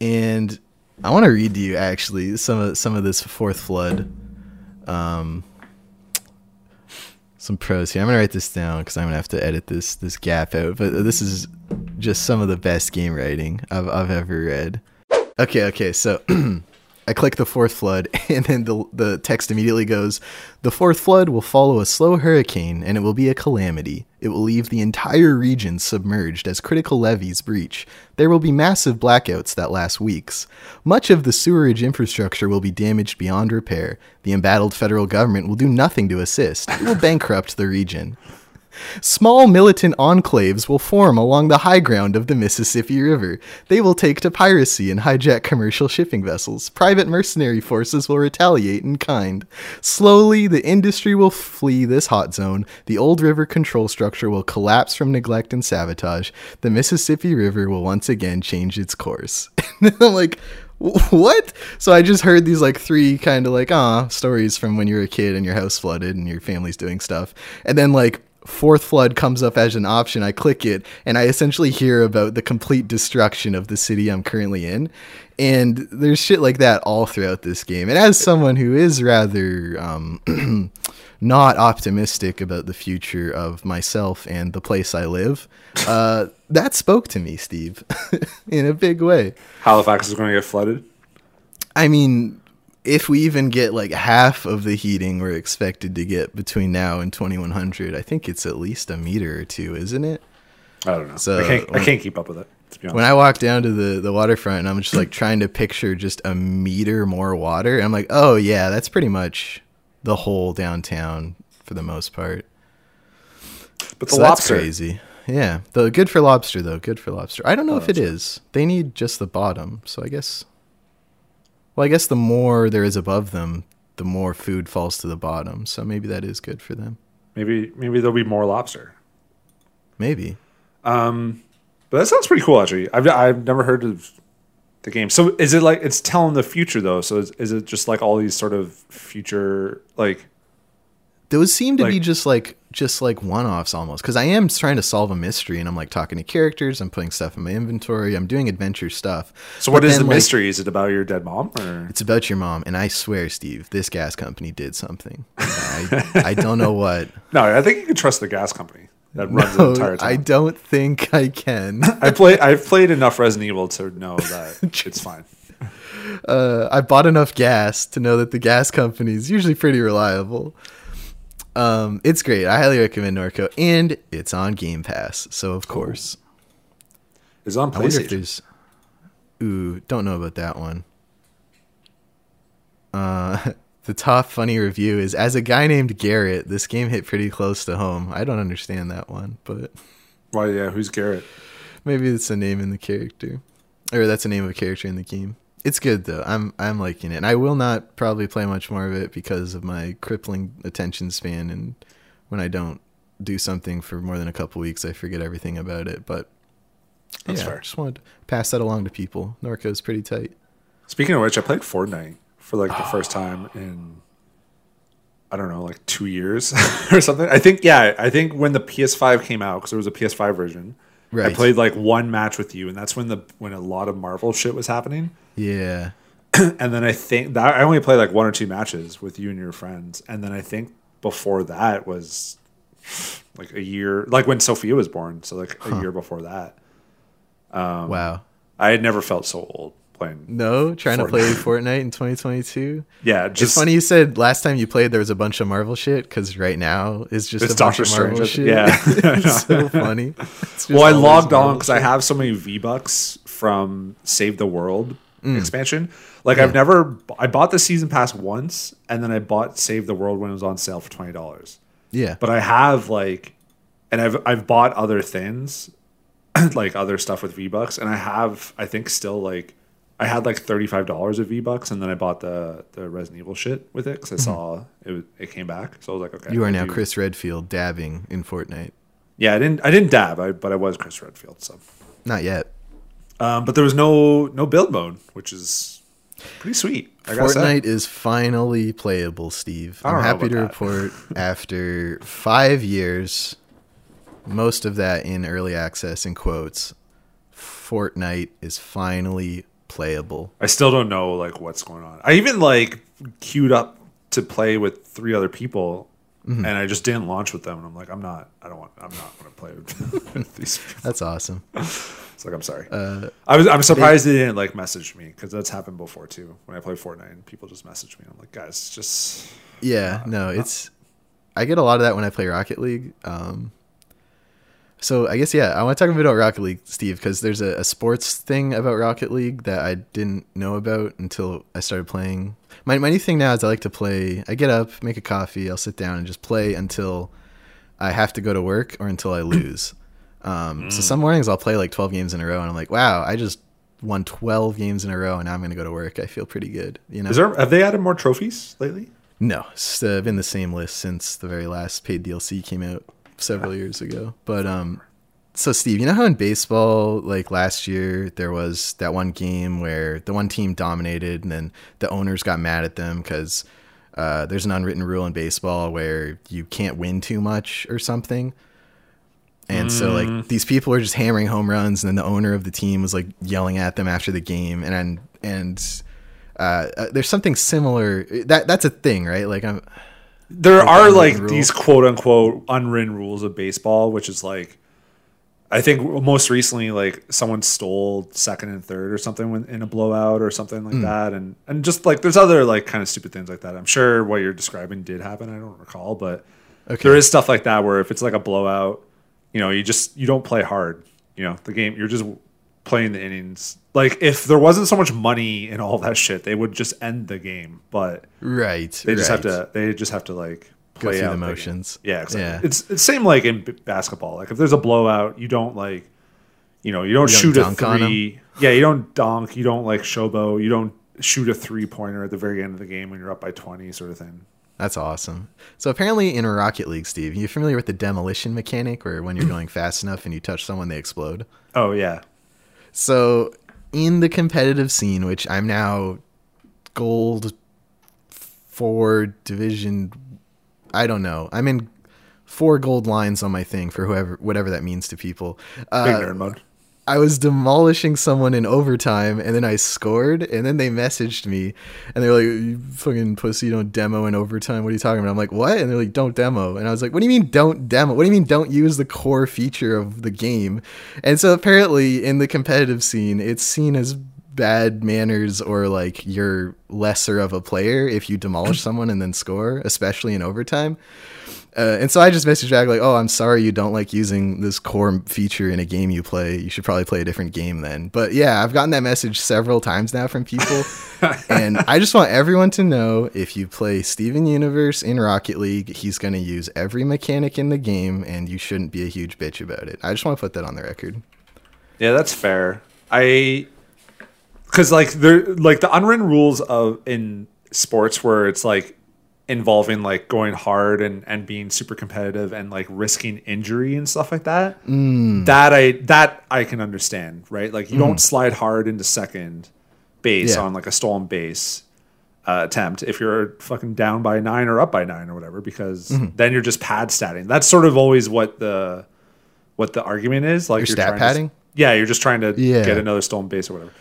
And I want to read to you actually some of some of this fourth flood, um, some pros here. I'm gonna write this down because I'm gonna have to edit this this gap out. But this is just some of the best game writing I've I've ever read. Okay, okay, so (clears throat) I click the fourth flood, (laughs) and then the the text immediately goes, "The fourth flood will follow a slow hurricane, and it will be a calamity. It will leave the entire region submerged as critical levees breach. There will be massive blackouts that last weeks. Much of the sewerage infrastructure will be damaged beyond repair. The embattled federal government will do nothing to assist. It will (laughs) bankrupt the region." Small militant enclaves will form along the high ground of the Mississippi River. They will take to piracy and hijack commercial shipping vessels. Private mercenary forces will retaliate in kind. Slowly, the industry will flee this hot zone. The old river control structure will collapse from neglect and sabotage. The Mississippi River will once again change its course. and (laughs) I'm like, what? So I just heard these like three kind of like ah stories from when you were a kid and your house flooded and your family's doing stuff, and then like fourth flood comes up as an option. I click it and I essentially hear about the complete destruction of the city I'm currently in, and there's shit like that all throughout this game. And as someone who is rather um, (clears throat) not optimistic about the future of myself and the place I live, uh, (laughs) that spoke to me, Steve, (laughs) in a big way. Halifax is going to get flooded. I mean, if we even get like half of the heating we're expected to get between now and 2100, I think it's at least a meter or two, isn't it? I don't know. So, I can't. when- I can't keep up with it. When I walk down to the, the waterfront and I'm just like trying to picture just a meter more water, I'm like, oh yeah, that's pretty much the whole downtown for the most part. but the so lobster. that's crazy. Yeah, the good for lobster though. Good for lobster. I don't know if it is. They need just the bottom, so I guess. Well, I guess the more there is above them, the more food falls to the bottom. So maybe that is good for them. Maybe maybe there'll be more lobster. Maybe. But But that sounds pretty cool, actually. I've I've never heard of the game. So is it like it's telling the future though? So is, is it just like all these sort of future like? Those seem to be just like just like one-offs almost because I am trying to solve a mystery and I'm like talking to characters, I'm putting stuff in my inventory, I'm doing adventure stuff. So what But is the like, mystery? Is it about your dead mom or? It's about your mom, and I swear, Steve, this gas company did something. (laughs) I, I don't know what. No, I think you can trust the gas company that runs the entire time. I don't think I can. (laughs) I play. I've played enough Resident Evil to know that (laughs) it's fine. Uh, I bought enough gas to know that the gas company is usually pretty reliable. Um, it's great. I highly recommend Norco, and it's on Game Pass. So of course, It's on PlayStation. Ooh, don't know about that one. Uh, (laughs) the top funny review is as a guy named Garrett, this game hit pretty close to home. I don't understand that one, but Why? Yeah. Who's Garrett? maybe it's a name in the character, or that's a name of a character in the game. It's good though. I'm I'm liking it, and I will not probably play much more of it because of my crippling attention span, and when I don't do something for more than a couple weeks, I forget everything about it. But That's yeah, fair. just wanted to pass that along to people. Norco's pretty tight. Speaking of which, I played Fortnite for like the ah. first time in I don't know, like two years (laughs) or something. I think yeah, I think when the PS5 came out because there was a PS5 version. I played like one match with you, and that's when the when a lot of Marvel shit was happening. Yeah. (clears throat) And then I think that I only played like one or two matches with you and your friends, and then I think before that was like a year, like when Sophia was born, so like a year before that. Um, wow. I had never felt so old playing. No, trying to play Fortnite (laughs) in 2022. Yeah, just it's funny you said last time you played there was a bunch of Marvel shit because right now is just It's a bunch Doctor of Marvel shit. yeah. (laughs) (laughs) it's so funny. It's Well, I logged on because I have so many V Bucks from Save the World Mm. expansion. Like I've never, I bought the season pass once, and then I bought Save the World when it was on sale for twenty dollars. Yeah. But I have like, and I've I've bought other things, (clears throat) like other stuff with V Bucks, and I have I think still like. I had like thirty five dollars of V Bucks, and then I bought the the Resident Evil shit with it because I saw it. It came back, so I was like, okay. Mm-hmm. you are now do- Chris Redfield dabbing in Fortnite. Yeah, I didn't I didn't dab, I, but I was Chris Redfield. So Not yet. Um, but there was no no build mode, which is pretty sweet. I. Fortnite is finally playable, Steve. I'm happy to that. report (laughs) after five years, most of that in early access in quotes, Fortnite is finally playable. I still don't know like what's going on. I even like queued up to play with three other people, Mm-hmm. and I just didn't launch with them. And I'm like, I'm not. I don't want. I'm not going to play (laughs) with, these. People. That's awesome. It's like I'm sorry. Uh, I was. I'm surprised they, didn't like message me because that's happened before too. When I play Fortnite, and people just message me. I'm like, guys, just Yeah, no, it's. I get a lot of that when I play Rocket League. Um, so I guess yeah, I want to talk a bit about Rocket League, Steve, because there's a, a sports thing about Rocket League that I didn't know about until I started playing. My my new thing now is I like to play. I get up, make a coffee, I'll sit down and just play until I have to go to work or until I lose. (clears throat) Um, So some mornings I'll play like 12 games in a row, and I'm like, wow, I just won 12 games in a row, and now I'm gonna go to work. I feel pretty good, you know. is there? Have they added more trophies lately? No, it's uh, been the same list since the very last paid DLC came out several years ago. But um, so Steve, you know how in baseball, like last year, there was that one game where the one team dominated, and then the owners got mad at them because uh, there's an unwritten rule in baseball where you can't win too much or something. And so like these people were just hammering home runs, and then the owner of the team was like yelling at them after the game, and and and uh, uh, there's something similar. That that's a thing, right? Like I'm There Like are like rule. these quote unquote unwritten rules of baseball, which is like, I think most recently, like someone stole second and third or something when, in a blowout or something like hmm. that, and and just like there's other like kind of stupid things like that. I'm sure what you're describing did happen. I don't recall, but okay. there is stuff like that where if it's like a blowout, you know, you just you don't play hard. You know, the game you're just playing the innings. Like if there wasn't so much money and all that shit, they would just end the game. But right. they just have to they just have to like play through out the motions. yeah, exactly. Yeah. It's it's same like in b- basketball. Like if there's a blowout, you don't like you know, you don't You don't shoot a on 'em? three. Yeah, you don't dunk, you don't like showboat, you don't shoot a three pointer at the very end of the game when you're up by 20 sort of thing. That's awesome. So apparently in Rocket League, Steve, you familiar with the demolition mechanic where when you're (clears throat) going fast enough and you touch someone, they explode? Oh yeah. So in the competitive scene, which I'm now gold four division, I don't know. I'm in four gold lines on my thing for whoever, whatever that means to people. Big Uh, mode. I was demolishing someone in overtime, and then I scored, and then they messaged me, and they were like, "You fucking pussy, don't demo in overtime. What are you talking about?" I'm like, "What?" And they're like, "Don't demo," and I was like, "What do you mean don't demo? What do you mean don't use the core feature of the game?" And so apparently, in the competitive scene, it's seen as bad manners or like you're lesser of a player if you demolish someone and then score, especially in overtime. Uh, and so I just messaged back like, "Oh, I'm sorry you don't like using this core feature in a game you play. You should probably play a different game then." But yeah, I've gotten that message several times now from people, (laughs) and I just want everyone to know if you play Steven Universe in Rocket League, he's going to use every mechanic in the game, and you shouldn't be a huge bitch about it. I just want to put that on the record. Yeah, that's fair. I because like there like the unwritten rules of in sports where it's like involving like going hard and and being super competitive and like risking injury and stuff like that. Mm. That I that I can understand, right? Like you don't mm. slide hard into second base Yeah. on like a stolen base uh, attempt if you're fucking down by nine or up by nine or whatever, because mm-hmm. then you're just pad statting. That's sort of always what the what the argument is. Like You're stat trying to- padding? yeah, you're just trying to Yeah. get another stolen base or whatever.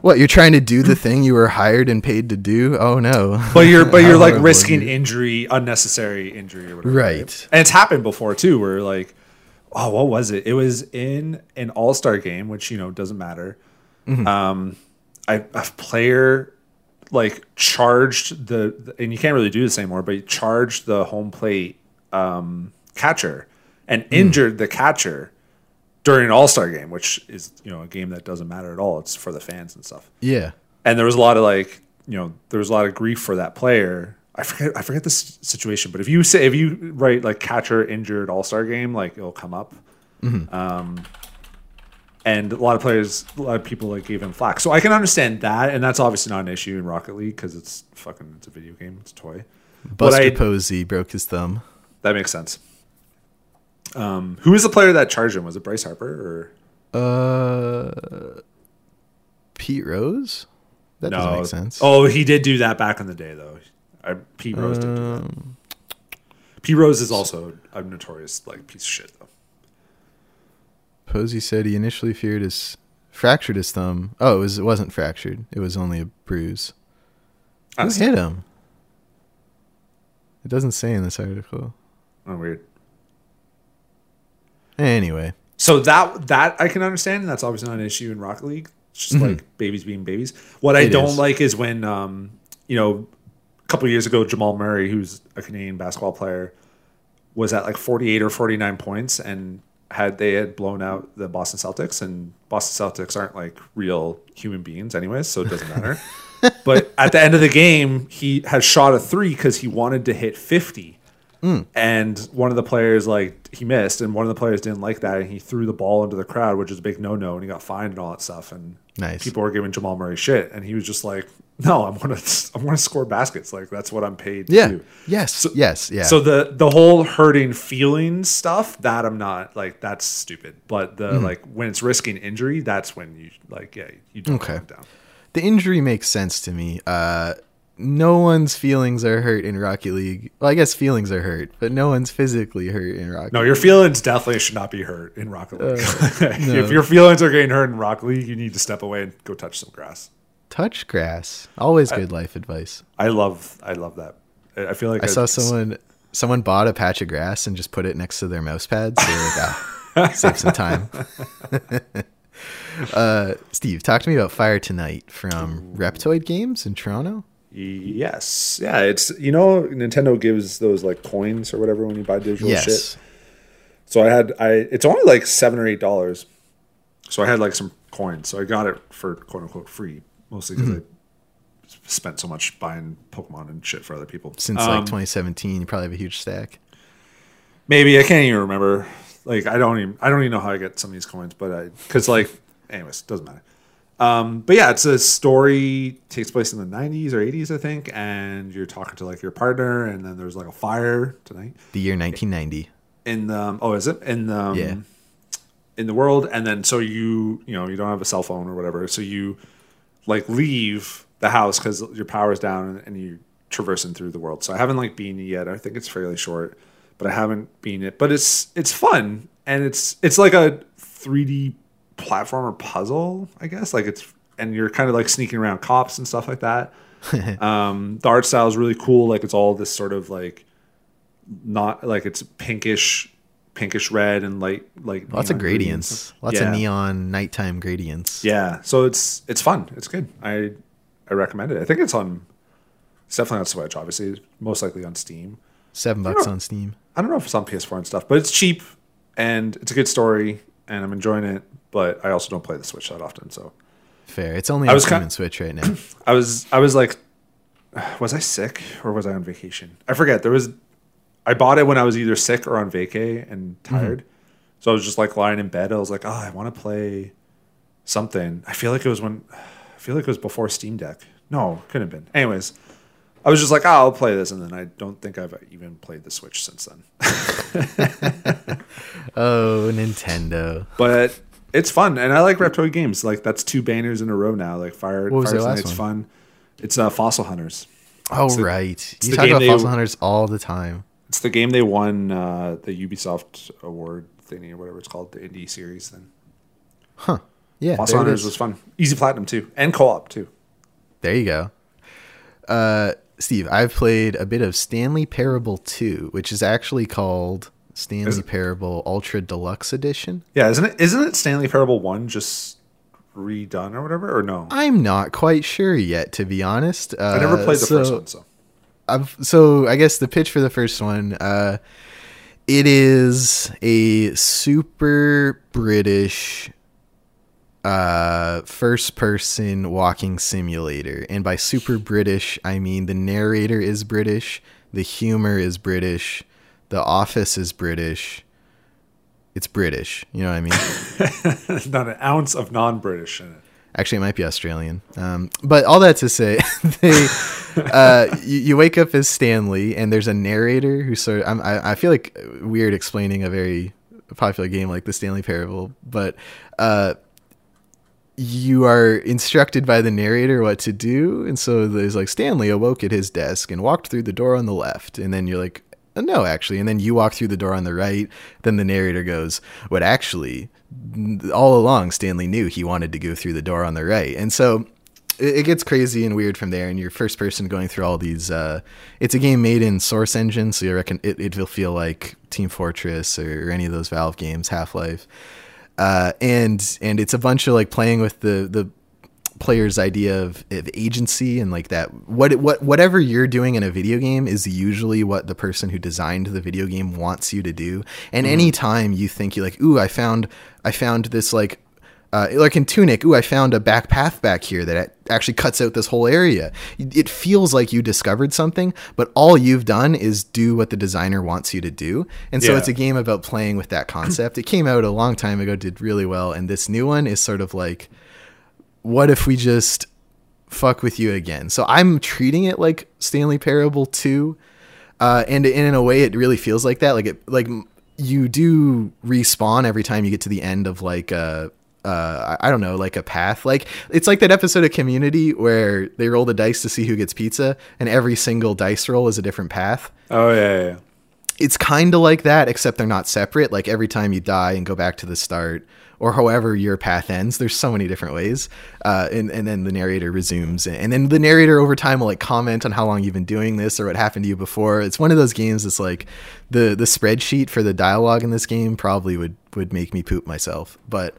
What you're trying to do the thing you were hired and paid to do? Oh no! But you're but you're like (laughs) risking dude. injury, unnecessary injury or whatever. Right. And it's happened before too, where like, oh, what was it? It was in an All Star game, which you know doesn't matter. Mm-hmm. Um, I a player like charged the, and you can't really do this anymore, but he charged the home plate um, catcher and Mm. injured the catcher during an All Star game, which is you know a game that doesn't matter at all. It's for the fans and stuff. Yeah. and there was a lot of like you know there was a lot of grief for that player. I forget i forget this situation but if you say if you write like catcher injured all-star game like it'll come up. Um and a lot of players a lot of people like gave him flack. So i can understand that and that's obviously not an issue in rocket league because it's fucking it's a video game it's a toy. But Buster I- Posey broke his thumb. that makes sense um who was the player that charged him was it bryce harper or Uh, Pete Rose. That doesn't make sense. Oh, he did do that back in the day, though. I, Pete Rose did do that. Um, Pete Rose is also a notorious like piece of shit, though. Posey said he initially feared his fractured his thumb. Oh, it was it wasn't fractured. It was only a bruise. Who That's hit him? It doesn't say in this article. oh, weird. Anyway, So that that I can understand, and that's obviously not an issue in Rocket League. It's just Mhm. like babies being babies. What I It don't is. like is when, um, you know, a couple of years ago, Jamal Murray, who's a Canadian basketball player, was at like 48 or 49 points and had they had blown out the Boston Celtics and Boston Celtics aren't like real human beings anyways, so it doesn't matter. (laughs) but at the end of the game, he has shot a three because he wanted to hit 50. And one of the players like he missed, and one of the players didn't like that, and he threw the ball into the crowd, which is a big no no, and he got fined and all that stuff. And Nice. people were giving Jamal Murray shit, and he was just like, "No, I'm gonna I'm gonna score baskets. Like that's what I'm paid to yeah, do." yes, yes, yeah. So the the whole hurting feelings stuff that I'm not like that's stupid. But the Mm-hmm. like when it's risking injury, that's when you like yeah you don't Okay. down. the injury makes sense to me. Uh, no one's feelings are hurt in Rocket League. Well, I guess feelings are hurt, but no one's physically hurt in Rocket. No, your feelings definitely should not be hurt in Rocket League. (laughs) if your feelings are getting hurt in Rocket League, you need to step away and go touch some grass. Touch grass. Always good life advice. I love I love that. I I feel like I saw it's- someone someone bought a patch of grass and just put it next to their mouse pads. So they're like, ah, save some time. (laughs) uh, Steve, talk to me about Fire Tonight from Reptoid Games in Toronto. Yes, yeah. It's you know Nintendo gives those like coins or whatever when you buy digital Yes. shit. So I had I it's only like seven or eight dollars. So I had like some coins. So I got it for quote unquote free, mostly because I spent so much buying Pokemon and shit for other people. Since Um, like 2017, you probably have a huge stack. maybe I can't even remember. Like I don't even I don't even know how I get some of these coins, but I because like anyways doesn't matter. Um, but yeah, it's a story takes place in the 90s or 80s, I think, and you're talking to like your partner, and then there's like a fire tonight The year 1990. in the oh, is it in the um, Yeah. in the world, and then so you you know you don't have a cell phone or whatever, so you like leave the house because your power's down, and, and you traversing through the world. So I haven't like been it yet. I think it's fairly short, but I haven't been it. But it's it's fun, and it's it's like a 3D platformer puzzle, I guess. Like it's and you're kind of like sneaking around cops and stuff like that. (laughs) um, the art style is really cool. Like it's all this sort of like not like it's pinkish, pinkish red and light like Lots of neon green and gradients. Lots Yeah. of neon nighttime gradients. Yeah, so it's it's fun. It's good. I I recommend it. I think it's on. It's definitely on Switch. Obviously, most likely on Steam. Seven bucks on Steam. I don't know if it's on PS4 and stuff, but it's cheap and it's a good story, and I'm enjoying it. But I also don't play the Switch that often, so Fair. It's only I on was Steam kin- and Switch right now. (clears throat) I was I was like, was I sick or was I on vacation? I forget. There was I bought it when I was either sick or on vacay and mm-hmm. tired. So I was just like lying in bed. I was like, oh, I want to play something. I feel like it was when I feel like it was before Steam Deck. No, couldn't have been. Anyways, I was just like, oh, I'll play this, and then I don't think I've even played the Switch since then. (laughs) (laughs) oh, Nintendo. But it's fun, and I like Reptoid games. Like that's two banners in a row now. Like Fire, What was Fire their last Tonight's one? fun. It's uh, Fossil Hunters. Oh, the- right. You the talk game about they- Fossil Hunters all the time. It's the game they won uh, the Ubisoft award thingy or whatever it's called, the indie series. Then Huh. Yeah. Fossil Hunters was fun, easy platinum too, and co-op too. There you go. Uh, Steve, I've played a bit of Stanley Parable 2, which is actually called Stanley Is Parable Ultra Deluxe Edition. Yeah, isn't it? Isn't it Stanley Parable one just redone or whatever? Or no? I'm not quite sure yet, to be honest. Uh, I never played the so, first one, so I've, so I guess the pitch for the first one, uh, it is a super British uh, first person walking simulator. And by super British, I mean the narrator is British, the humor is British, the office is British. It's British, you know what I mean? (laughs) not an ounce of non-British in it. Actually, it might be Australian. Um, but all that to say, (laughs) they uh, you, you wake up as Stanley, and there's a narrator who sort of. I'm, I, I feel like weird explaining a very popular game like the Stanley Parable, but uh, you are instructed by the narrator what to do, and so there's like Stanley awoke at his desk and walked through the door on the left, and then you're like. "Uh, No, actually, and then you walk through the door on the right. Then the narrator goes, "What actually all along Stanley knew he wanted to go through the door on the right. And so it, gets crazy and weird from there and you're first person going through all these uh it's a game made in source engine so you reckon it, it will feel like team fortress or, or any of those valve games half-life uh and and it's a bunch of like playing with the the player's idea of, of agency and like that what what whatever you're doing in a video game is usually what the person who designed the video game wants you to do and anytime you think you're like ooh i found i found this like uh, like in Tunic, ooh, I found a back path back here that actually cuts out this whole area. It feels like you discovered something, but all you've done is do what the designer wants you to do. And so Yeah. it's a game about playing with that concept. it came out a long time ago, did really well, and this new one is sort of like, what if we just fuck with you again? So I'm treating it like Stanley Parable 2. Uh, and, and in a way, it really feels like that. Like it, like you do respawn every time you get to the end of like a, uh, I I don't know, like a path. Like it's like that episode of Community where they roll the dice to see who gets pizza, and every single dice roll is a different path Oh yeah, yeah, yeah. it's kind of like that, except they're not separate. Like every time you die and go back to the start, or however your path ends, there's so many different ways. Uh, and, and then the narrator resumes. And then the narrator over time will like comment on how long you've been doing this or what happened to you before. It's one of those games that's like the, the spreadsheet for the dialogue in this game probably would, would make me poop myself. But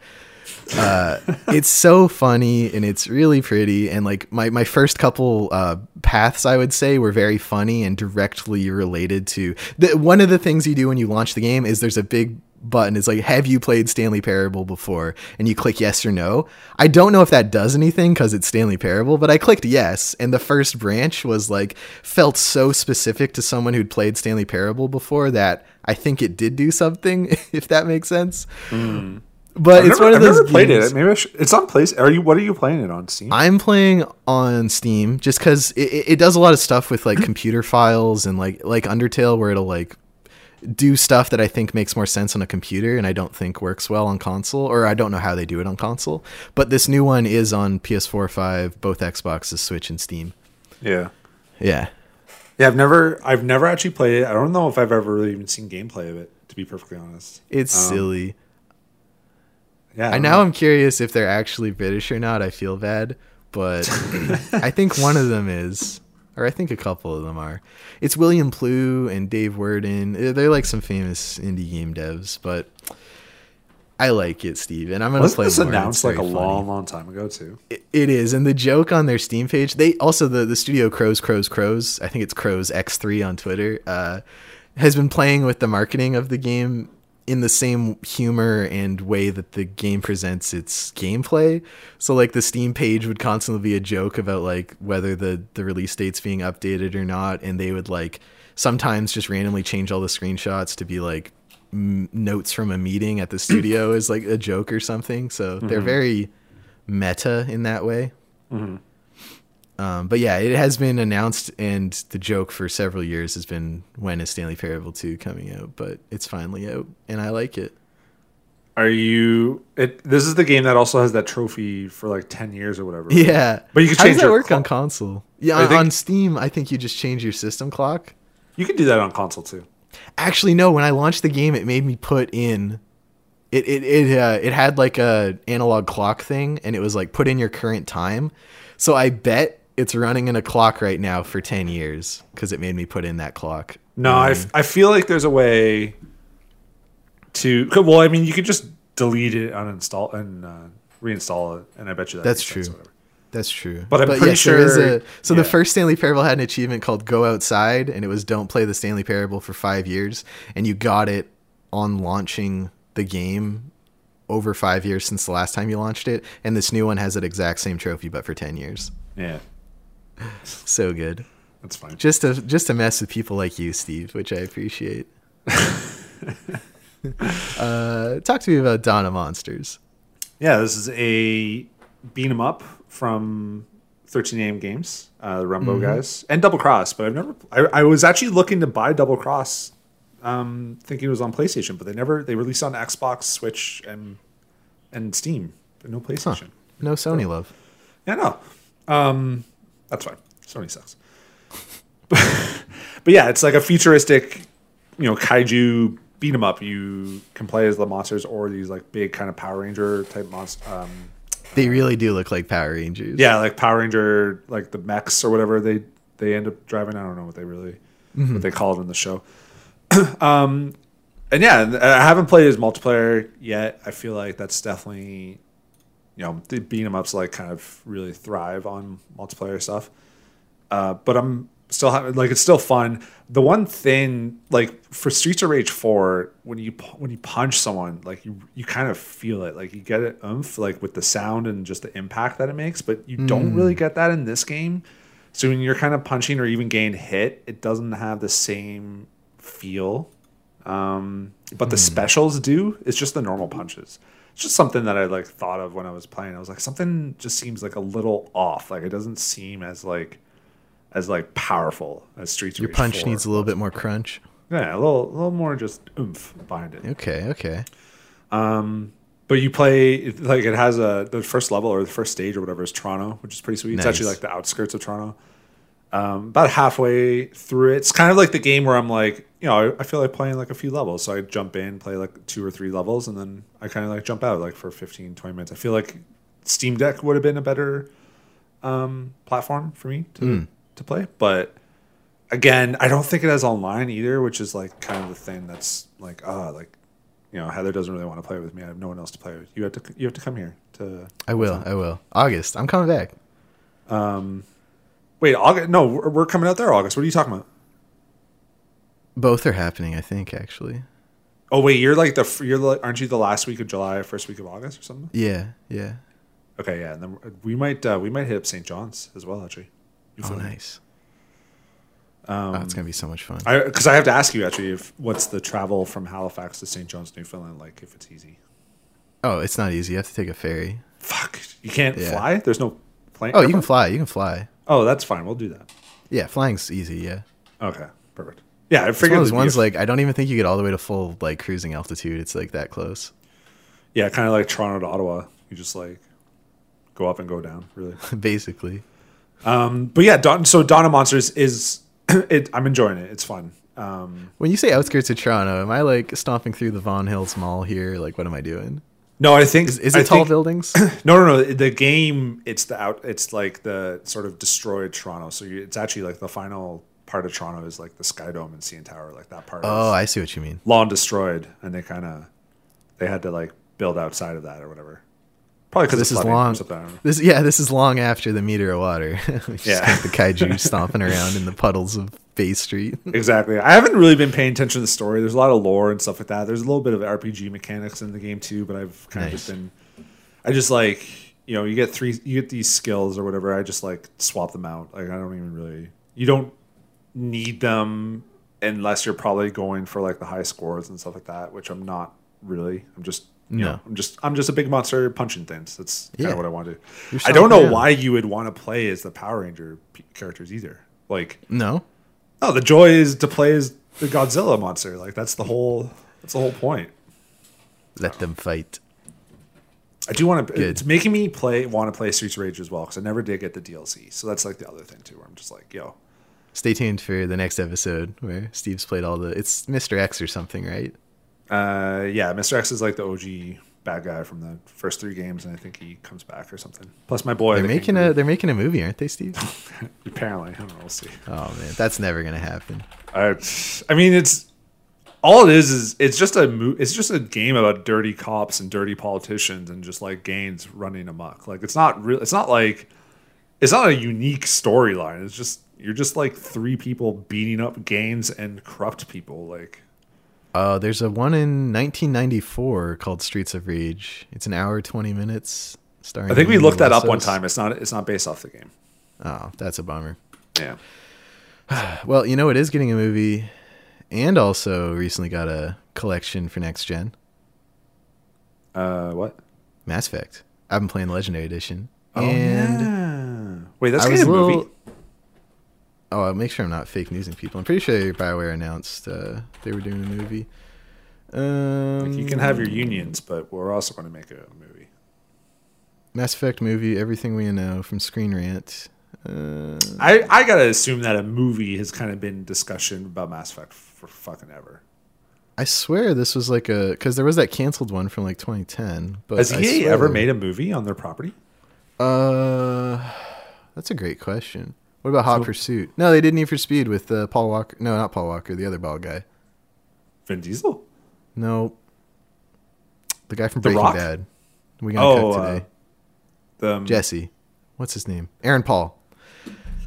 uh, (laughs) it's so funny and it's really pretty. And like my, my first couple uh, paths, I would say, were very funny and directly related to the, one of the things you do when you launch the game is there's a big button is like have you played stanley parable before and you click yes or no i don't know if that does anything because it's stanley parable but i clicked yes and the first branch was like felt so specific to someone who'd played stanley parable before that i think it did do something (laughs) if that makes sense hmm. But I've it's never, one of I've those never played games- it. Maybe I should, it's on place. Are you? What are you playing it on Steam? I'm playing on Steam just because it- it does a lot of stuff with like computer files and like like Undertale, where it'll like do stuff that I think makes more sense on a computer and I don't think works well on console, or I don't know how they do it on console. But this new one is on PS4, 5, both Xboxes, Switch, and Steam. yeah. Yeah, Yeah, I've never, I've never actually played it. I don't know if I've ever really even seen gameplay of it. To be perfectly honest, it's Um, silly. Yeah, I don't now know. I'm curious if they're actually British or not. I feel bad, but (laughs) I think one of them is, or I think a couple of them are. It's William Pugh and Dave Wreden. Uh, They're like some famous indie game devs, but I like it, Steve, and I'm gonna Wasn't play this more. announced like a funny. long, long time ago too? It- it is, and the joke on their Steam page, they also the the studio Crows Crows Crows. I think it's Crows X3 on Twitter. Uh, has been playing with the marketing of the game in the same humor and way that the game presents its gameplay. So like the Steam page would constantly be a joke about like whether the the release date's being updated or not, and they would like sometimes just randomly change all the screenshots to be like m- notes from a meeting at the (clears throat) studio is like a joke or something. So they're mm-hmm. very meta in that way. Mm-hmm. Um, but yeah, it has been announced, and the joke for several years has been when is Stanley Parable 2 coming out, but it's finally out, and I like it. Are you? It. This is the game that also has that trophy for like ten years or whatever. Yeah. But you can change How does that your work on console? Yeah, on, think- on Steam, I think you just change your system clock. You can do that on console too. Actually, no. When I launched the game, it made me put in. It it it uh, it had like a analog clock thing, and it was like put in your current time. So I bet it's running in a clock right now for ten years because it made me put in that clock. No, I, f- I feel like there's a way to. Well, I mean, you could just delete it, uninstall, and uh, reinstall it, and I bet you that That's true. That's true. But I'm pretty there is sure- a- so yeah. the first Stanley Parable had an achievement called "Go Outside," and it was "Don't play the Stanley Parable for five years," and you got it on launching the game over five years since the last time you launched it. And this new one has that exact same trophy, but for ten years. Yeah, (laughs) So good. that's fine. Just to just to mess with people like you, Steve, which I appreciate. (laughs) uh, talk to me about Dawn of the Monsters. Yeah, this is a beat 'em up from 13 AM Games, uh, the Runbow Mm-hmm. guys, and Double Cross. But I've never. I, I was actually looking to buy Double Cross, um, thinking it was on PlayStation, but they never. They released on Xbox, Switch, and and Steam, but no PlayStation. No Sony love. Yeah, no. Um, that's fine. Sony sucks. (laughs) but yeah, it's like a futuristic, you know, kaiju beat 'em up. You can play as the monsters or these like big kind of Power Ranger type monsters. Um, They really do look like Power Rangers. yeah, like Power Ranger, like the mechs or whatever they they end up driving. I don't know what they really what they call it in the show. (clears throat) um, and yeah, I haven't played as multiplayer yet. I feel like that's definitely, you know, the beat 'em ups like kind of really thrive on multiplayer stuff. Uh, but I'm still having like it's still fun. The one thing like for Streets of Rage four, when you when you punch someone, like you you kind of feel it, like you get it oomph, like with the sound and just the impact that it makes. But you don't really get that in this game. So when you're kind of punching or even getting hit, it doesn't have the same feel. Um, but the specials do. It's just the normal punches. It's just something that I like thought of when I was playing. I was like, something just seems like a little off. Like it doesn't seem as like as like powerful as Streets. Your Rage punch 4. needs a little bit more crunch. yeah, a little a little more just oomph behind it. Okay, okay. Um, But you play like it has a the first level or the first stage or whatever is Toronto, which is pretty sweet. It's actually like the outskirts of Toronto. Um, about halfway through it, it's kind of like the game where I'm like, you know, I, I feel like playing like a few levels. So I jump in, play like two or three levels, and then I kind of like jump out like for 15, 20 minutes. I feel like Steam Deck would have been a better um, platform for me to to play, but again, I don't think it has online either, which is like kind of the thing that's like, ah, like, you know, Heather doesn't really want to play with me. I have no one else to play with. You have to, you have to come here to. I will. I will. August. I'm coming back. Wait, August? No, we're, we're coming out there August. What are you talking about? Both are happening, I think, actually. Oh wait, you're like the you're like, aren't you the last week of July, first week of August or something? Yeah, yeah. Okay, yeah, and then we might uh, we might hit up St. John's as well actually. Oh, Newfoundland. nice. oh, it's gonna be so much fun. Because I, have to ask you actually if what's the travel from Halifax to St. John's, Newfoundland like if it's easy. Oh, it's not easy. You have to take a ferry. Fuck, you can't Yeah. fly. There's no plane. Oh, you can fly. You can fly. Oh, that's fine. We'll do that. Yeah, flying's easy. Yeah. Okay, perfect. Yeah, I It's figured of those ones like I don't even think you get all the way to full like cruising altitude. It's like that close, yeah, kind of like Toronto to Ottawa. You just like go up and go down, really. (laughs) basically. But yeah, Dawn, so Dawn of the Monsters is (clears throat) it. I'm enjoying it. It's fun. Um, When you say outskirts of Toronto, am I like stomping through the Vaughan Mills Mall here? Like, what am I doing? No, I think Is, is I it tall think- buildings? (clears throat) No, no, no. The game, it's the out. It's like the sort of destroyed Toronto. So you, it's actually like the final part of Toronto is like the Sky Dome and CN Tower. Like that part. oh, I see what you mean. long destroyed, and they kind of they had to like build outside of that or whatever. Probably because This is long. This yeah, this is long after the meter of water. (laughs) Yeah. the kaiju (laughs) stomping around in the puddles of Bay Street. (laughs) Exactly. I haven't really been paying attention to the story. There's a lot of lore and stuff like that. There's a little bit of RPG mechanics in the game too, but I've kind of just been. I just like you know you get three you get these skills or whatever. I just like swap them out. Like I don't even really. You don't need them unless you're probably going for like the high scores and stuff like that, which I'm not really. I'm just. No. know, I'm just I'm just a big monster punching things. That's kind Yeah. of what I want to do. I don't know around. why you would want to play as the Power Ranger p- characters either. Like No, Oh, the joy is to play as the Godzilla monster. Like that's the whole that's the whole point. let them fight. I do want to. Good. It's making me play want to play Streets of Rage as well because I never did get the DLC. So that's like the other thing too, where I'm just like, yo, Stay tuned for the next episode where Steve's played all the. It's Mr. X or something, right? Uh, yeah, Mr. X is like the OG bad guy from the first three games, and I think he comes back or something. Plus, my boy, They're the making a they're making a movie, aren't they, Steve? (laughs) apparently. I don't know. We'll see. Oh man, that's never gonna happen. I, I mean, it's all it is is it's just a mo- it's just a game about dirty cops and dirty politicians and just like gangs running amok. Like it's not real. It's not like it's not a unique storyline. It's just you're just like three people beating up gangs and corrupt people. Like Uh, there's a one in 1994 called Streets of Rage. It's an hour 20 minutes. Starring I think we looked that up one time. It's not it's not based off the game. Oh, that's a bummer. Yeah. (sighs) Well, you know, it is getting a movie, and also recently got a collection for next gen. Uh, what? Mass Effect. I've been playing Legendary Edition, Oh, and yeah. Wait, that's getting a a movie. Oh, I'll make sure I'm not fake newsing people. I'm pretty sure Bioware announced uh, they were doing a movie. Um, Like, you can have your unions, but we're also going to make a movie. Mass Effect movie. Everything we know from Screen Rant. Uh, I, I gotta assume that a movie has kind of been discussion about Mass Effect for fucking ever. I swear this was like a because there was that canceled one from like 2010. But Has EA ever made a movie on their property? Uh, that's a great question. What about Hot So- Pursuit? No, they did Need for Speed with uh, Paul Walker. No, not Paul Walker. The other bald guy. Vin Diesel? No, the guy from The Breaking Rock? Bad. We gonna Oh, cook uh, today. The, um, Jesse. What's his name? Aaron Paul.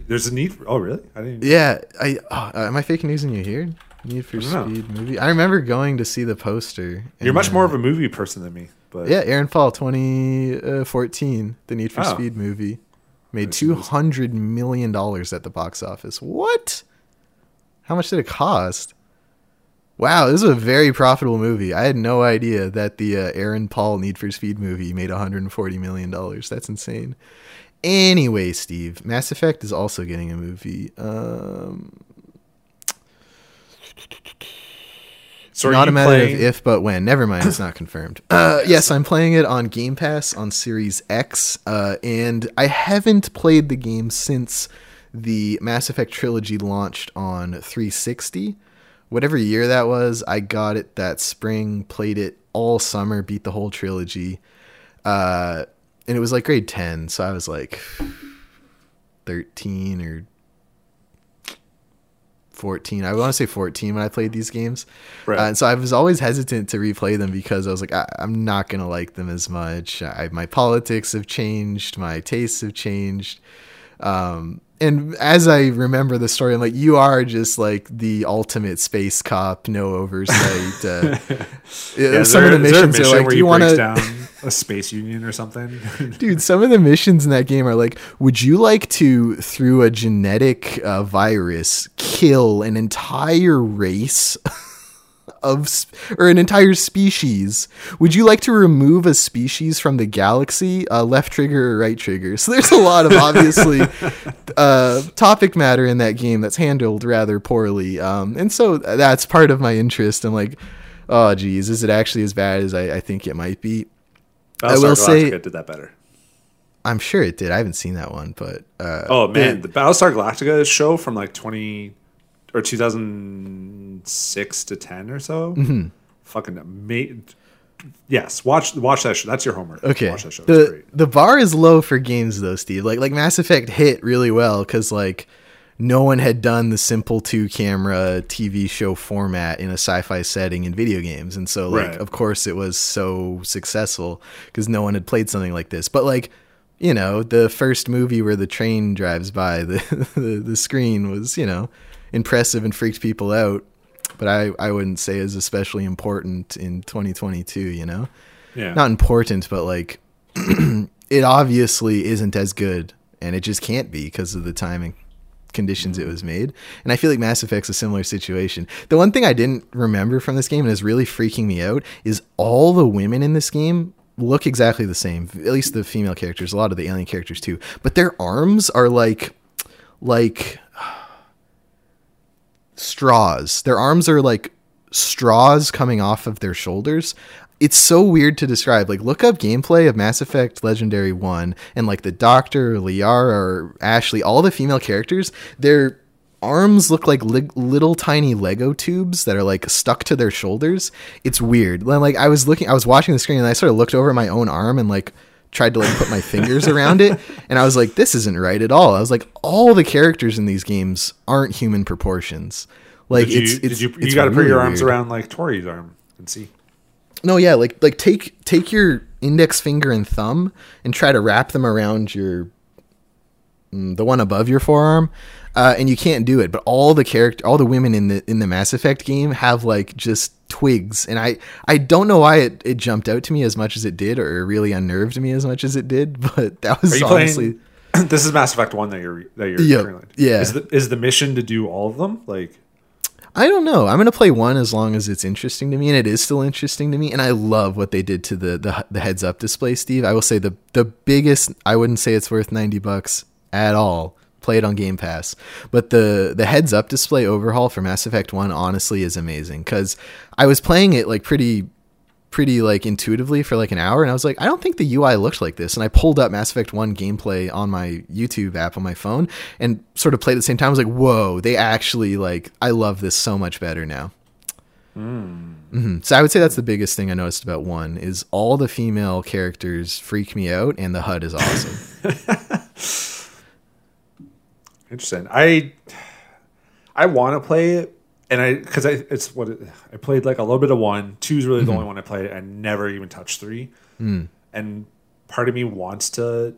There's a need for. Oh, really? I didn't. Yeah, I oh, uh, am I faking news in you here? Need for I don't know. Speed movie. I remember going to see the poster. You're much more uh, of a movie person than me. But Yeah, Aaron Paul, 2014, the Need for Oh. Speed movie, made two hundred million dollars at the box office. What? How much did it cost? Wow, this is a very profitable movie. I had no idea that the uh, Aaron Paul Need for Speed movie made 140 million dollars. That's insane. Anyway, Steve, Mass Effect is also getting a movie. Um, so not a matter playing- of if, but when. Never mind, it's not confirmed. (coughs) Uh, yes, I'm playing it on Game Pass on Series X, uh, and I haven't played the game since the Mass Effect trilogy launched on 360. Whatever year that was, I got it that spring, played it all summer, beat the whole trilogy, uh, and it was like grade 10, so I was like 13 or 14. I want to say 14 when I played these games. Right. Uh, and so I was always hesitant to replay them because I was like, I, I'm not going to like them as much. I, my politics have changed, my tastes have changed. Um, and as I remember the story, I'm like, you are just like the ultimate space cop, no oversight. Uh, (laughs) Yeah, some there- of the is there a missions mission are like, where do you want to? down a space union or something? (laughs) Dude, some of the missions in that game are like, would you like to, through a genetic uh, virus, kill an entire race of or an entire species. Would you like to remove a species from the galaxy? Uh, left trigger or right trigger? So there's a lot of obviously (laughs) uh, topic matter in that game that's handled rather poorly. Um, and so that's part of my interest. I'm like, oh geez, is it actually as bad as I, I think it might be? I will say did that better. I'm sure it did. I haven't seen that one, but uh, Oh man, the Battlestar Galactica show from like 20 or 2006 to 10 or so. Mm-hmm. Fucking amazing. Yes, watch watch that show. That's your homework. Okay. Watch that show. The great. the bar is low for games though, Steve. Like like Mass Effect hit really well because like no one had done the simple two camera TV show format in a sci-fi setting in video games, and so like Right. of course it was so successful because no one had played something like this. But like you know the first movie where the train drives by (laughs) the the, the screen was you know impressive and freaked people out. But I, I wouldn't say is especially important in 2022, you know? Yeah. not important, but like (clears throat) it obviously isn't as good, and it just can't be because of the timing conditions it mm. was made. And I feel like Mass Effect's a similar situation. The one thing I didn't remember from this game and is really freaking me out is all the women in this game look exactly the same. At least the female characters, a lot of the alien characters too. But their arms are like like straws. Their arms are like straws coming off of their shoulders. It's so weird to describe. Like, look up gameplay of Mass Effect Legendary 1 and like the Doctor, Liara, or Ashley, all the female characters, their arms look like li- little tiny Lego tubes that are like stuck to their shoulders. It's weird. Like, I was looking, I was watching the screen and I sort of looked over my own arm and like, tried to like put my fingers around it and I was like this isn't right at all. I was like all the characters in these games aren't human proportions. Like Did you, it's, you, it's you got to put your arms weird. around like Tori's arm and see. No, yeah, like like take take your index finger and thumb and try to wrap them around your the one above your forearm. Uh, and you can't do it, but all the character, all the women in the in the Mass Effect game have like just twigs, and I I don't know why it, it jumped out to me as much as it did, or really unnerved me as much as it did. (laughs) But that was honestly playing? (clears throat) this is Mass Effect One that you're that you're Yep, yeah. Is the, is the mission to do all of them? Like, I don't know. I'm gonna play one as long as it's interesting to me, and it is still interesting to me. And I love what they did to the the, the heads up display, Steve. I will say the the biggest. I wouldn't say it's worth ninety bucks at all. Play it on Game Pass, but the the heads up display overhaul for Mass Effect One honestly is amazing because I was playing it like pretty pretty like intuitively for like an hour and I was like I don't think the UI looked like this. And I pulled up Mass Effect 1 gameplay on my YouTube app on my phone and sort of played at the same time. I was like whoa they actually like I love this so much better now. Hmm. So I would say that's the biggest thing I noticed about 1 is all the female characters freak me out and the HUD is awesome (laughs) interesting. I I want to play it, and I because I it's what it, I played like a little bit of one. Two's really Mm-hmm. the only one I played. I never even touched three, Mm. and part of me wants to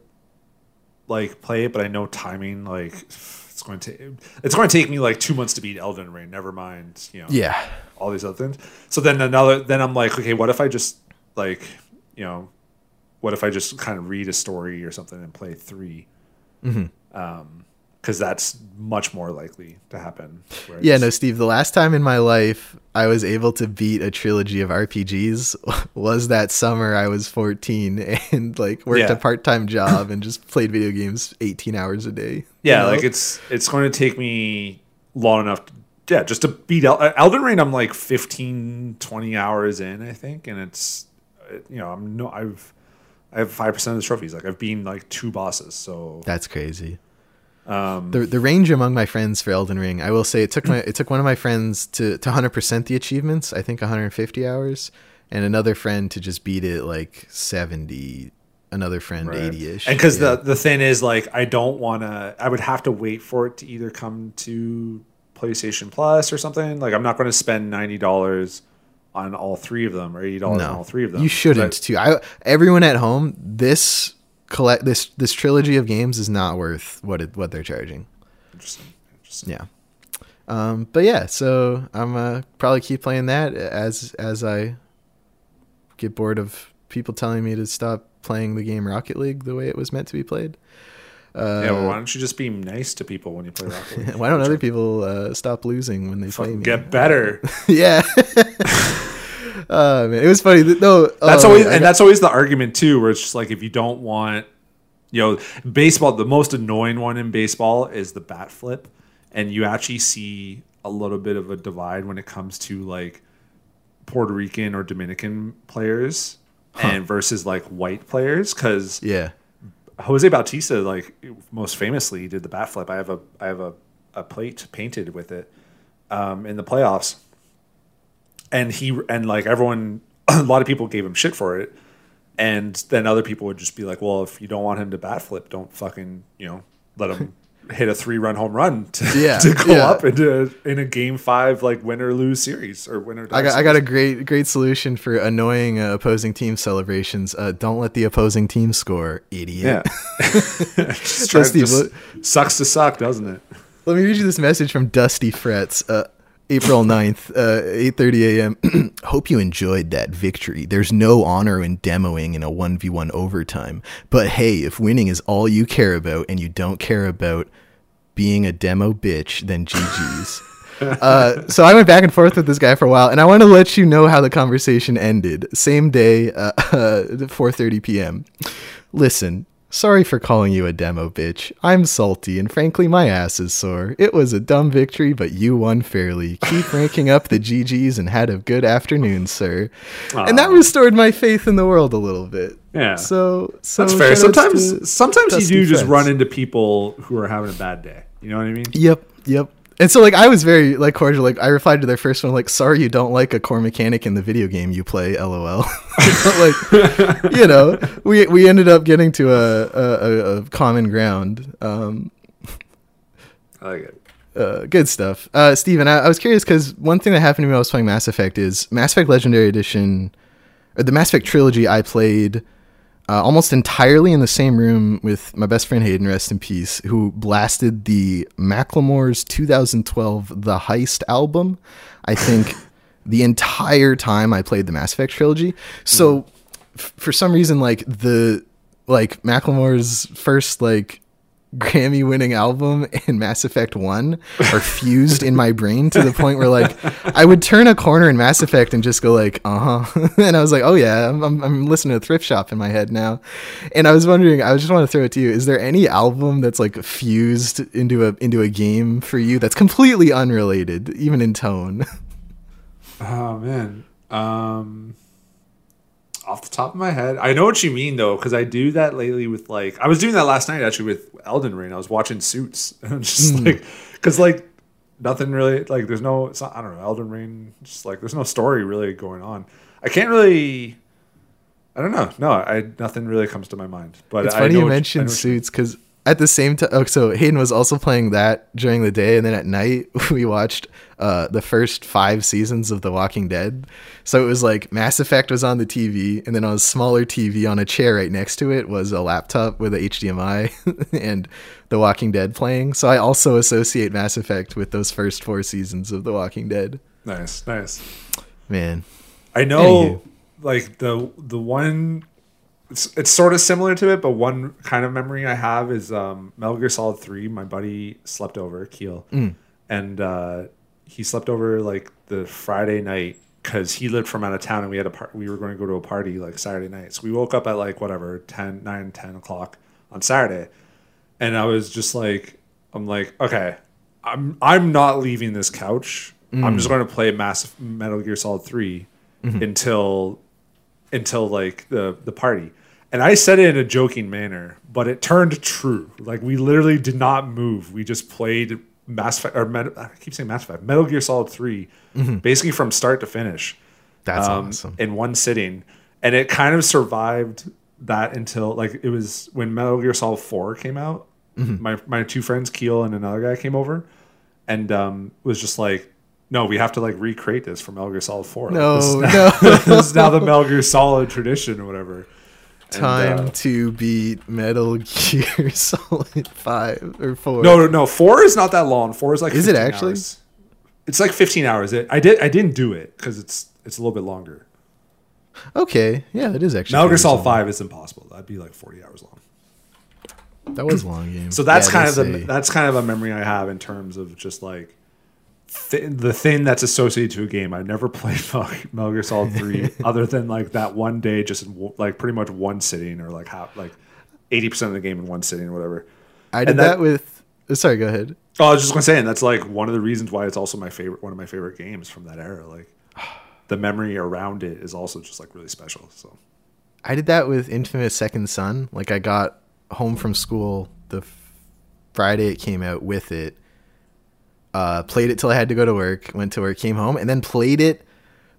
like play it, but I know timing like. It's going to it's going to take me like two months to beat Elden Ring. Never mind, you know. yeah all these other things. So then another, then I'm like, okay, what if I just like, you know, what if I just kind of read a story or something and play 3 Mm-hmm. Um, because that's much more likely to happen. Yeah, no, Steve. The last time in my life I was able to beat a trilogy of RPGs (laughs) was that summer I was 14 (laughs) and like worked Yeah. a part-time (laughs) job and just played video games 18 hours a day. yeah, you know? like it's it's going to take me long enough. To, yeah, just to beat El- uh, Elden Ring. I'm like 15, 20 hours in, I think, and it's uh, you know I'm no I've I have five percent of the trophies. Like I've been like two bosses, so That's crazy. Um, The the range among my friends for Elden Ring, I will say it took my it took one of my friends to to 100% the achievements, I think 150 hours, and another friend to just beat it like 70, another friend Right. 80ish. And because Yeah. the the thing is, like, I don't want to. I would have to wait for it to either come to PlayStation Plus or something. Like, I'm not going to spend ninety dollars on all three of them or eighty dollars on all three of them. You shouldn't too. I everyone at home, this collect this this trilogy of games is not worth what it what they're charging. Interesting. Interesting. Yeah. Um, but yeah, so I'm uh, probably keep playing that as as I get bored of people telling me to stop playing the game Rocket League the way it was meant to be played. yeah, well, why don't you just be nice to people when you play Rocket (laughs) League? Why don't other people uh, stop losing when they play me? get better. (laughs) yeah. (laughs) uh, man, it was funny. No, That's oh, always I and got- that's always the argument too, where it's just like if you don't want, you know, baseball. The most annoying one in baseball is the bat flip, and you actually see a little bit of a divide when it comes to like Puerto Rican or Dominican players and versus like white players because yeah. Jose Bautista, like most famously, did the bat flip. I have a I have a, a plate painted with it um, in the playoffs, and he and like everyone, (clears throat) a lot of people gave him shit for it, and then other people would just be like, "Well, if you don't want him to bat flip, don't fucking you know let him." (laughs) hit a three run home run to, Yeah, (laughs) to go yeah. up into in a game five like win or lose series or win or I got, I got a great great solution for annoying uh, opposing team celebrations. Uh, don't let the opposing team score, idiot. yeah Dusty, (laughs) just sucks to suck doesn't it Let me read you this message from Dusty Frets. Uh, April 9th, uh, 8.30 a.m. (clears throat) Hope you enjoyed that victory. There's no honor in demoing in a 1v1 overtime. But hey, if winning is all you care about and you don't care about being a demo bitch, then GG's. (laughs) uh, so I went back and forth with this guy for a while, and I want to let you know how the conversation ended. Same day, uh, (laughs) 4:30 p.m. Listen, sorry for calling you a demo bitch. I'm salty, and frankly, my ass is sore. It was a dumb victory, but you won fairly. Keep ranking up the GGs and had a good afternoon, sir. And that restored my faith in the world a little bit. Yeah. So, so That's fair. Sometimes, sometimes you do just Frets. run into people who are having a bad day. You know what I mean? Yep, yep. And so like I was very like cordial. Like I replied to their first one like, "Sorry, you don't like a core mechanic in the video game you play." LOL. (laughs) But, like (laughs) you know, we we ended up getting to a a, a- a common ground. Um, I like it. uh, good stuff. Uh, Steven, I, I was curious because one thing that happened to me when I was playing Mass Effect is Mass Effect Legendary Edition, or the Mass Effect trilogy. I played uh, almost entirely in the same room with my best friend Hayden, rest in peace, who blasted the Macklemore's 2012 The Heist album. I think (laughs) the entire time I played the Mass Effect trilogy. So f- for some reason, like the like Macklemore's first like Grammy winning album and Mass Effect 1 are fused in my brain to the point where like I would turn a corner in Mass Effect and just go like, "Uh-huh." (laughs) and I was like, "Oh yeah, I'm, I'm listening to Thrift Shop in my head now." And I was wondering, I just want to throw it to you. Is there any album that's like fused into a into a game for you that's completely unrelated even in tone? Oh man. Um off the top of my head, I know what you mean though, because I do that lately with like I was doing that last night actually with Elden Ring. I was watching Suits, (laughs) and I'm just hmm. like, because like nothing really like there's no it's not, I don't know Elden Ring. Just like there's no story really going on. I can't really. I don't know. No, I nothing really comes to my mind. But It's I funny you mentioned. Suits because at the same time, oh, so Hayden was also playing that during the day, and then at night (laughs) we watched uh, the first five seasons of The Walking Dead. So it was like Mass Effect was on the TV, and then on a smaller TV on a chair right next to it was a laptop with a HDMI (laughs) and The Walking Dead playing. So I also associate Mass Effect with those first four seasons of The Walking Dead. Nice, nice. Man, I know, Anywho. like the the one, it's, it's sort of similar to it, but one kind of memory I have is um, Metal Gear Solid Three. My buddy slept over Keel, and uh, he slept over like the Friday night because he lived from out of town, and we had a par- we were going to go to a party like Saturday night. So we woke up at like whatever 10, 9, 10 o'clock on Saturday, and I was just like, I'm like, okay, I'm I'm not leaving this couch. I'm just mm. going to play Mass Metal Gear Solid 3 mm-hmm. until until like the the party. And I said it in a joking manner, but it turned true. Like we literally did not move. We just played Mass Effect or Met, I keep saying Mass Effect, Metal Gear Solid 3 basically from start to finish that's um, awesome. in one sitting, and it kind of survived that until like it was when Metal Gear Solid Four came out. Mm-hmm. My my two friends Keel and another guy came over, and um, was just like, "No, we have to like recreate this for Metal Gear Solid Four. Like, No, this now, no. (laughs) this is now the Metal Gear Solid tradition or whatever." And, Time uh, to beat Metal (laughs) Gear Solid 5 or 4. no, no, no. Four is not that long. Four is like. Is it actually? hours. It's like fifteen hours. It, I did. I didn't do it because it's it's a little bit longer. Okay, yeah, that is actually Metal Gear Solid. Five is impossible. That'd be like forty hours long. That was a long game. So that's Yeah, kind of the that's kind of a memory I have in terms of just like th- the thing that's associated to a game. I've never played (laughs) Metal Gear Solid Three (laughs) other than like that one day, just in, like pretty much one sitting or like half like eighty percent of the game in one sitting or whatever. I did and that, that- with. oh, Sorry, go ahead. Oh, I was just gonna say, and that's like one of the reasons why it's also my favorite, one of my favorite games from that era. Like (sighs) the memory around it is also just like really special. So I did that with Infamous Second Son. Like I got home from school the Friday it came out with it. Uh, played it till I had to go to work. Went to work, came home, and then played it.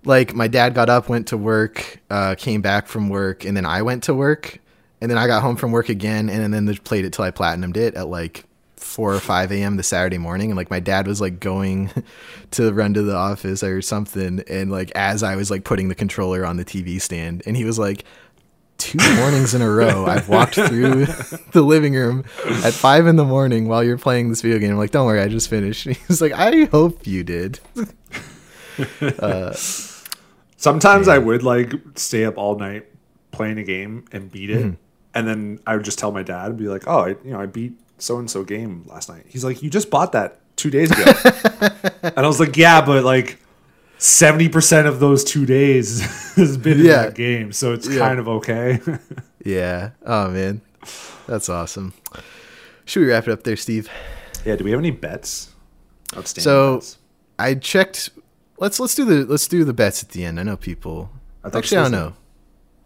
Like my dad got up, went to work, uh, came back from work, and then I went to work, and then I got home from work again, and then just played it till I platinumed it at like four or five a.m. the Saturday morning, and like my dad was like going (laughs) to run to the office or something, and like as I was like putting the controller on the TV stand, and he was like, two mornings in a row I've walked through (laughs) the living room at five in the morning while you're playing this video game. I'm like, don't worry, I just finished. (laughs) He's like, I hope you did. (laughs) sometimes I would like stay up all night playing a game and beat it, Mm-hmm. and then I would just tell my dad and be like, "Oh, I, you know, I beat so and so game last night." He's like, "You just bought that two days ago," and I was like, "Yeah, but like." Seventy percent of those two days (laughs) has been in that game, so it's Yeah. kind of okay. (laughs) Yeah. Oh man, that's awesome. Should we wrap it up there, Steve? yeah. Do we have any bets? Outstanding So bets? I checked. Let's let's do the let's do the bets at the end. I know people. I Actually, I don't know.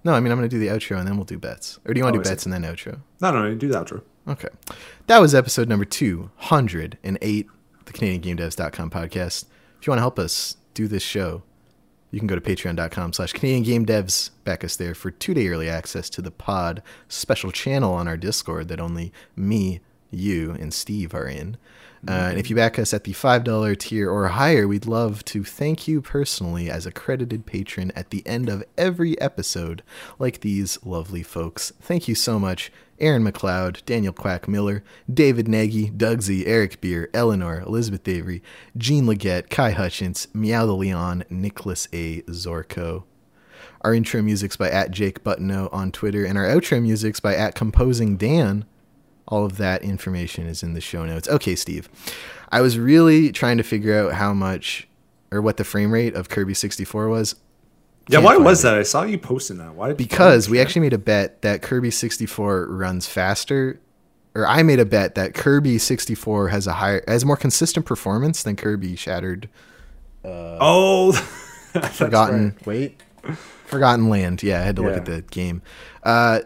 No, I mean I'm gonna do the outro and then we'll do bets. Or do you want Oh, to do bets and then outro? no, no, no, do that, Drew. Okay. That was episode number 208, the CanadianGameDevs.com podcast. If you want to help us do this show, you can go to patreon.com slash Canadian Game Devs. Back us there for two day early access to the pod special channel on our Discord that only me, you, and Steve are in. Uh, and if you back us at the $5 tier or higher, we'd love to thank you personally as accredited patron at the end of every episode, like these lovely folks. Thank you so much, Aaron McLeod, Daniel Quack Miller, David Nagy, Doug Z, Eric Beer, Eleanor, Elizabeth Avery, Jean Leggett, Kai Hutchins, Meow the Leon, Nicholas A. Zorko. Our intro music's by at Jake Buttono on Twitter, and our outro music's by at Composing Dan. All of that information is in the show notes. Okay, Steve. I was really trying to figure out how much or what the frame rate of Kirby 64 was Yeah, why was it. that? I saw you posting that. Why? did because we actually made a bet that Kirby 64 runs faster or I made a bet that Kirby 64 has a higher has more consistent performance than Kirby Shattered Oh, (laughs) Forgotten right. wait Forgotten Land. Yeah, I had to look at the game. Uh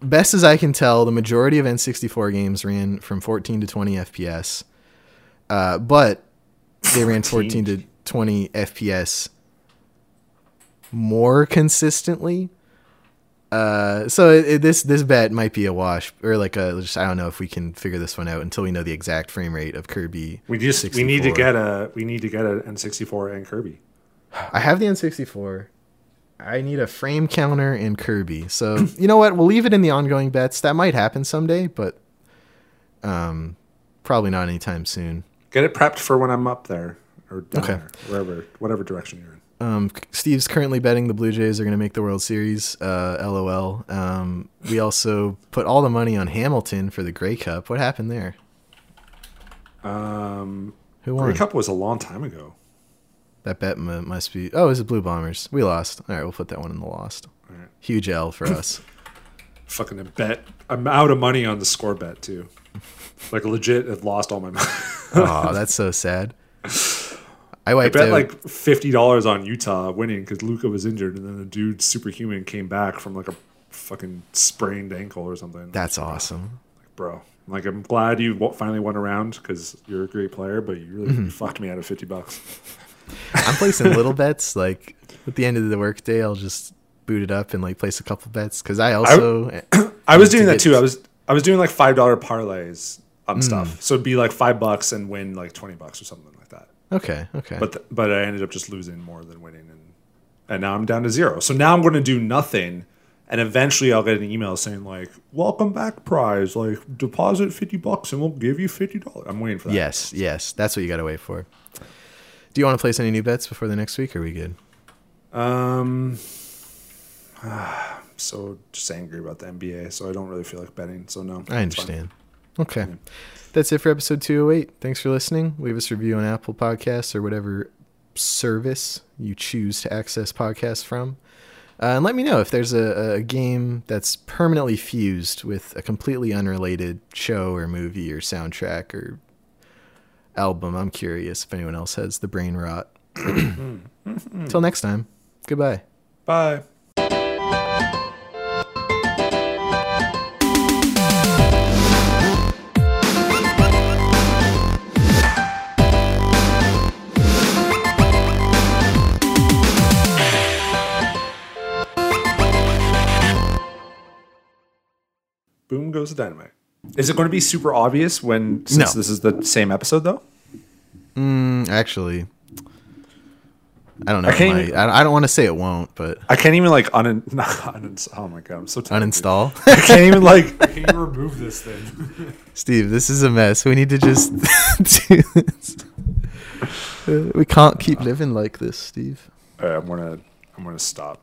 best as I can tell, the majority of N64 games ran from 14 to 20 FPS. Uh, but they ran 14 to 20 FPS more consistently. Uh, so it, it- this this bet might be a wash or like a just I don't know if we can figure this one out until we know the exact frame rate of Kirby. We just we need to get a we need to get an N64 and Kirby. I have the N64. I need a frame counter and Kirby. So (clears throat) you know what? We'll leave it in the ongoing bets. That might happen someday, but um, probably not anytime soon. Get it prepped for when I'm up there or down Okay. there, wherever whatever direction you're in. Um, Steve's currently betting the Blue Jays are going to make the World Series. Uh, LOL. Um, we also put all the money on Hamilton for the Grey Cup. What happened there? Um, Who won? Grey Cup was a long time ago. That bet mu- must be. Oh, it was the Blue Bombers. We lost. All right, we'll put that one in the lost. Right. Huge L for us. (laughs) Fucking a bet. I'm out of money on the score bet too. (laughs) Like legit, have lost all my money. oh, that's so (laughs) sad. I I bet out. like fifty dollars on Utah winning because Luka was injured, and then the dude superhuman came back from like a fucking sprained ankle or something. that's awesome. like, bro. Like, I'm glad you finally won around because you're a great player, but you really Mm-hmm. fucked me out of fifty bucks. (laughs) I'm placing little (laughs) bets. Like at the end of the workday, I'll just boot it up and like place a couple bets because I also (clears throat) I was to doing that too. I was I was doing like five dollar parlays on Mm. stuff, so it'd be like five bucks and win like twenty bucks or something like. Okay okay. But th- but I ended up just losing more than winning, and and now I'm down to zero. So now I'm going to do nothing, and eventually I'll get an email saying like, "Welcome back, prize. Like deposit fifty bucks and we'll give you fifty dollars." I'm waiting for that. yes yes, that's what you got to wait for. Do you want to place any new bets before the next week? Or are we good? Um. i'm (sighs) so just angry about the NBA, so I don't really feel like betting. So no, I understand. Okay. That's it for episode 208. Thanks for listening. Leave us a review on Apple Podcasts or whatever service you choose to access podcasts from. Uh, and let me know if there's a, a game that's permanently fused with a completely unrelated show or movie or soundtrack or album. I'm curious if anyone else has the brain rot. (coughs) Till next time, goodbye. Bye. Boom goes the dynamite. Is it going to be super obvious when since No. this is the same episode though? Mm, actually, I don't know. I can't my- even- I, I don't want to say it won't, but I can't even like un- (laughs) not uninstall. Oh my god, I'm so tired. uninstall. (laughs) I can't even like. (laughs) Can't remove this thing. Steve, this is a mess. We need to just do this. Uh, we can't keep living like this, Steve. All right, I'm gonna I'm gonna stop.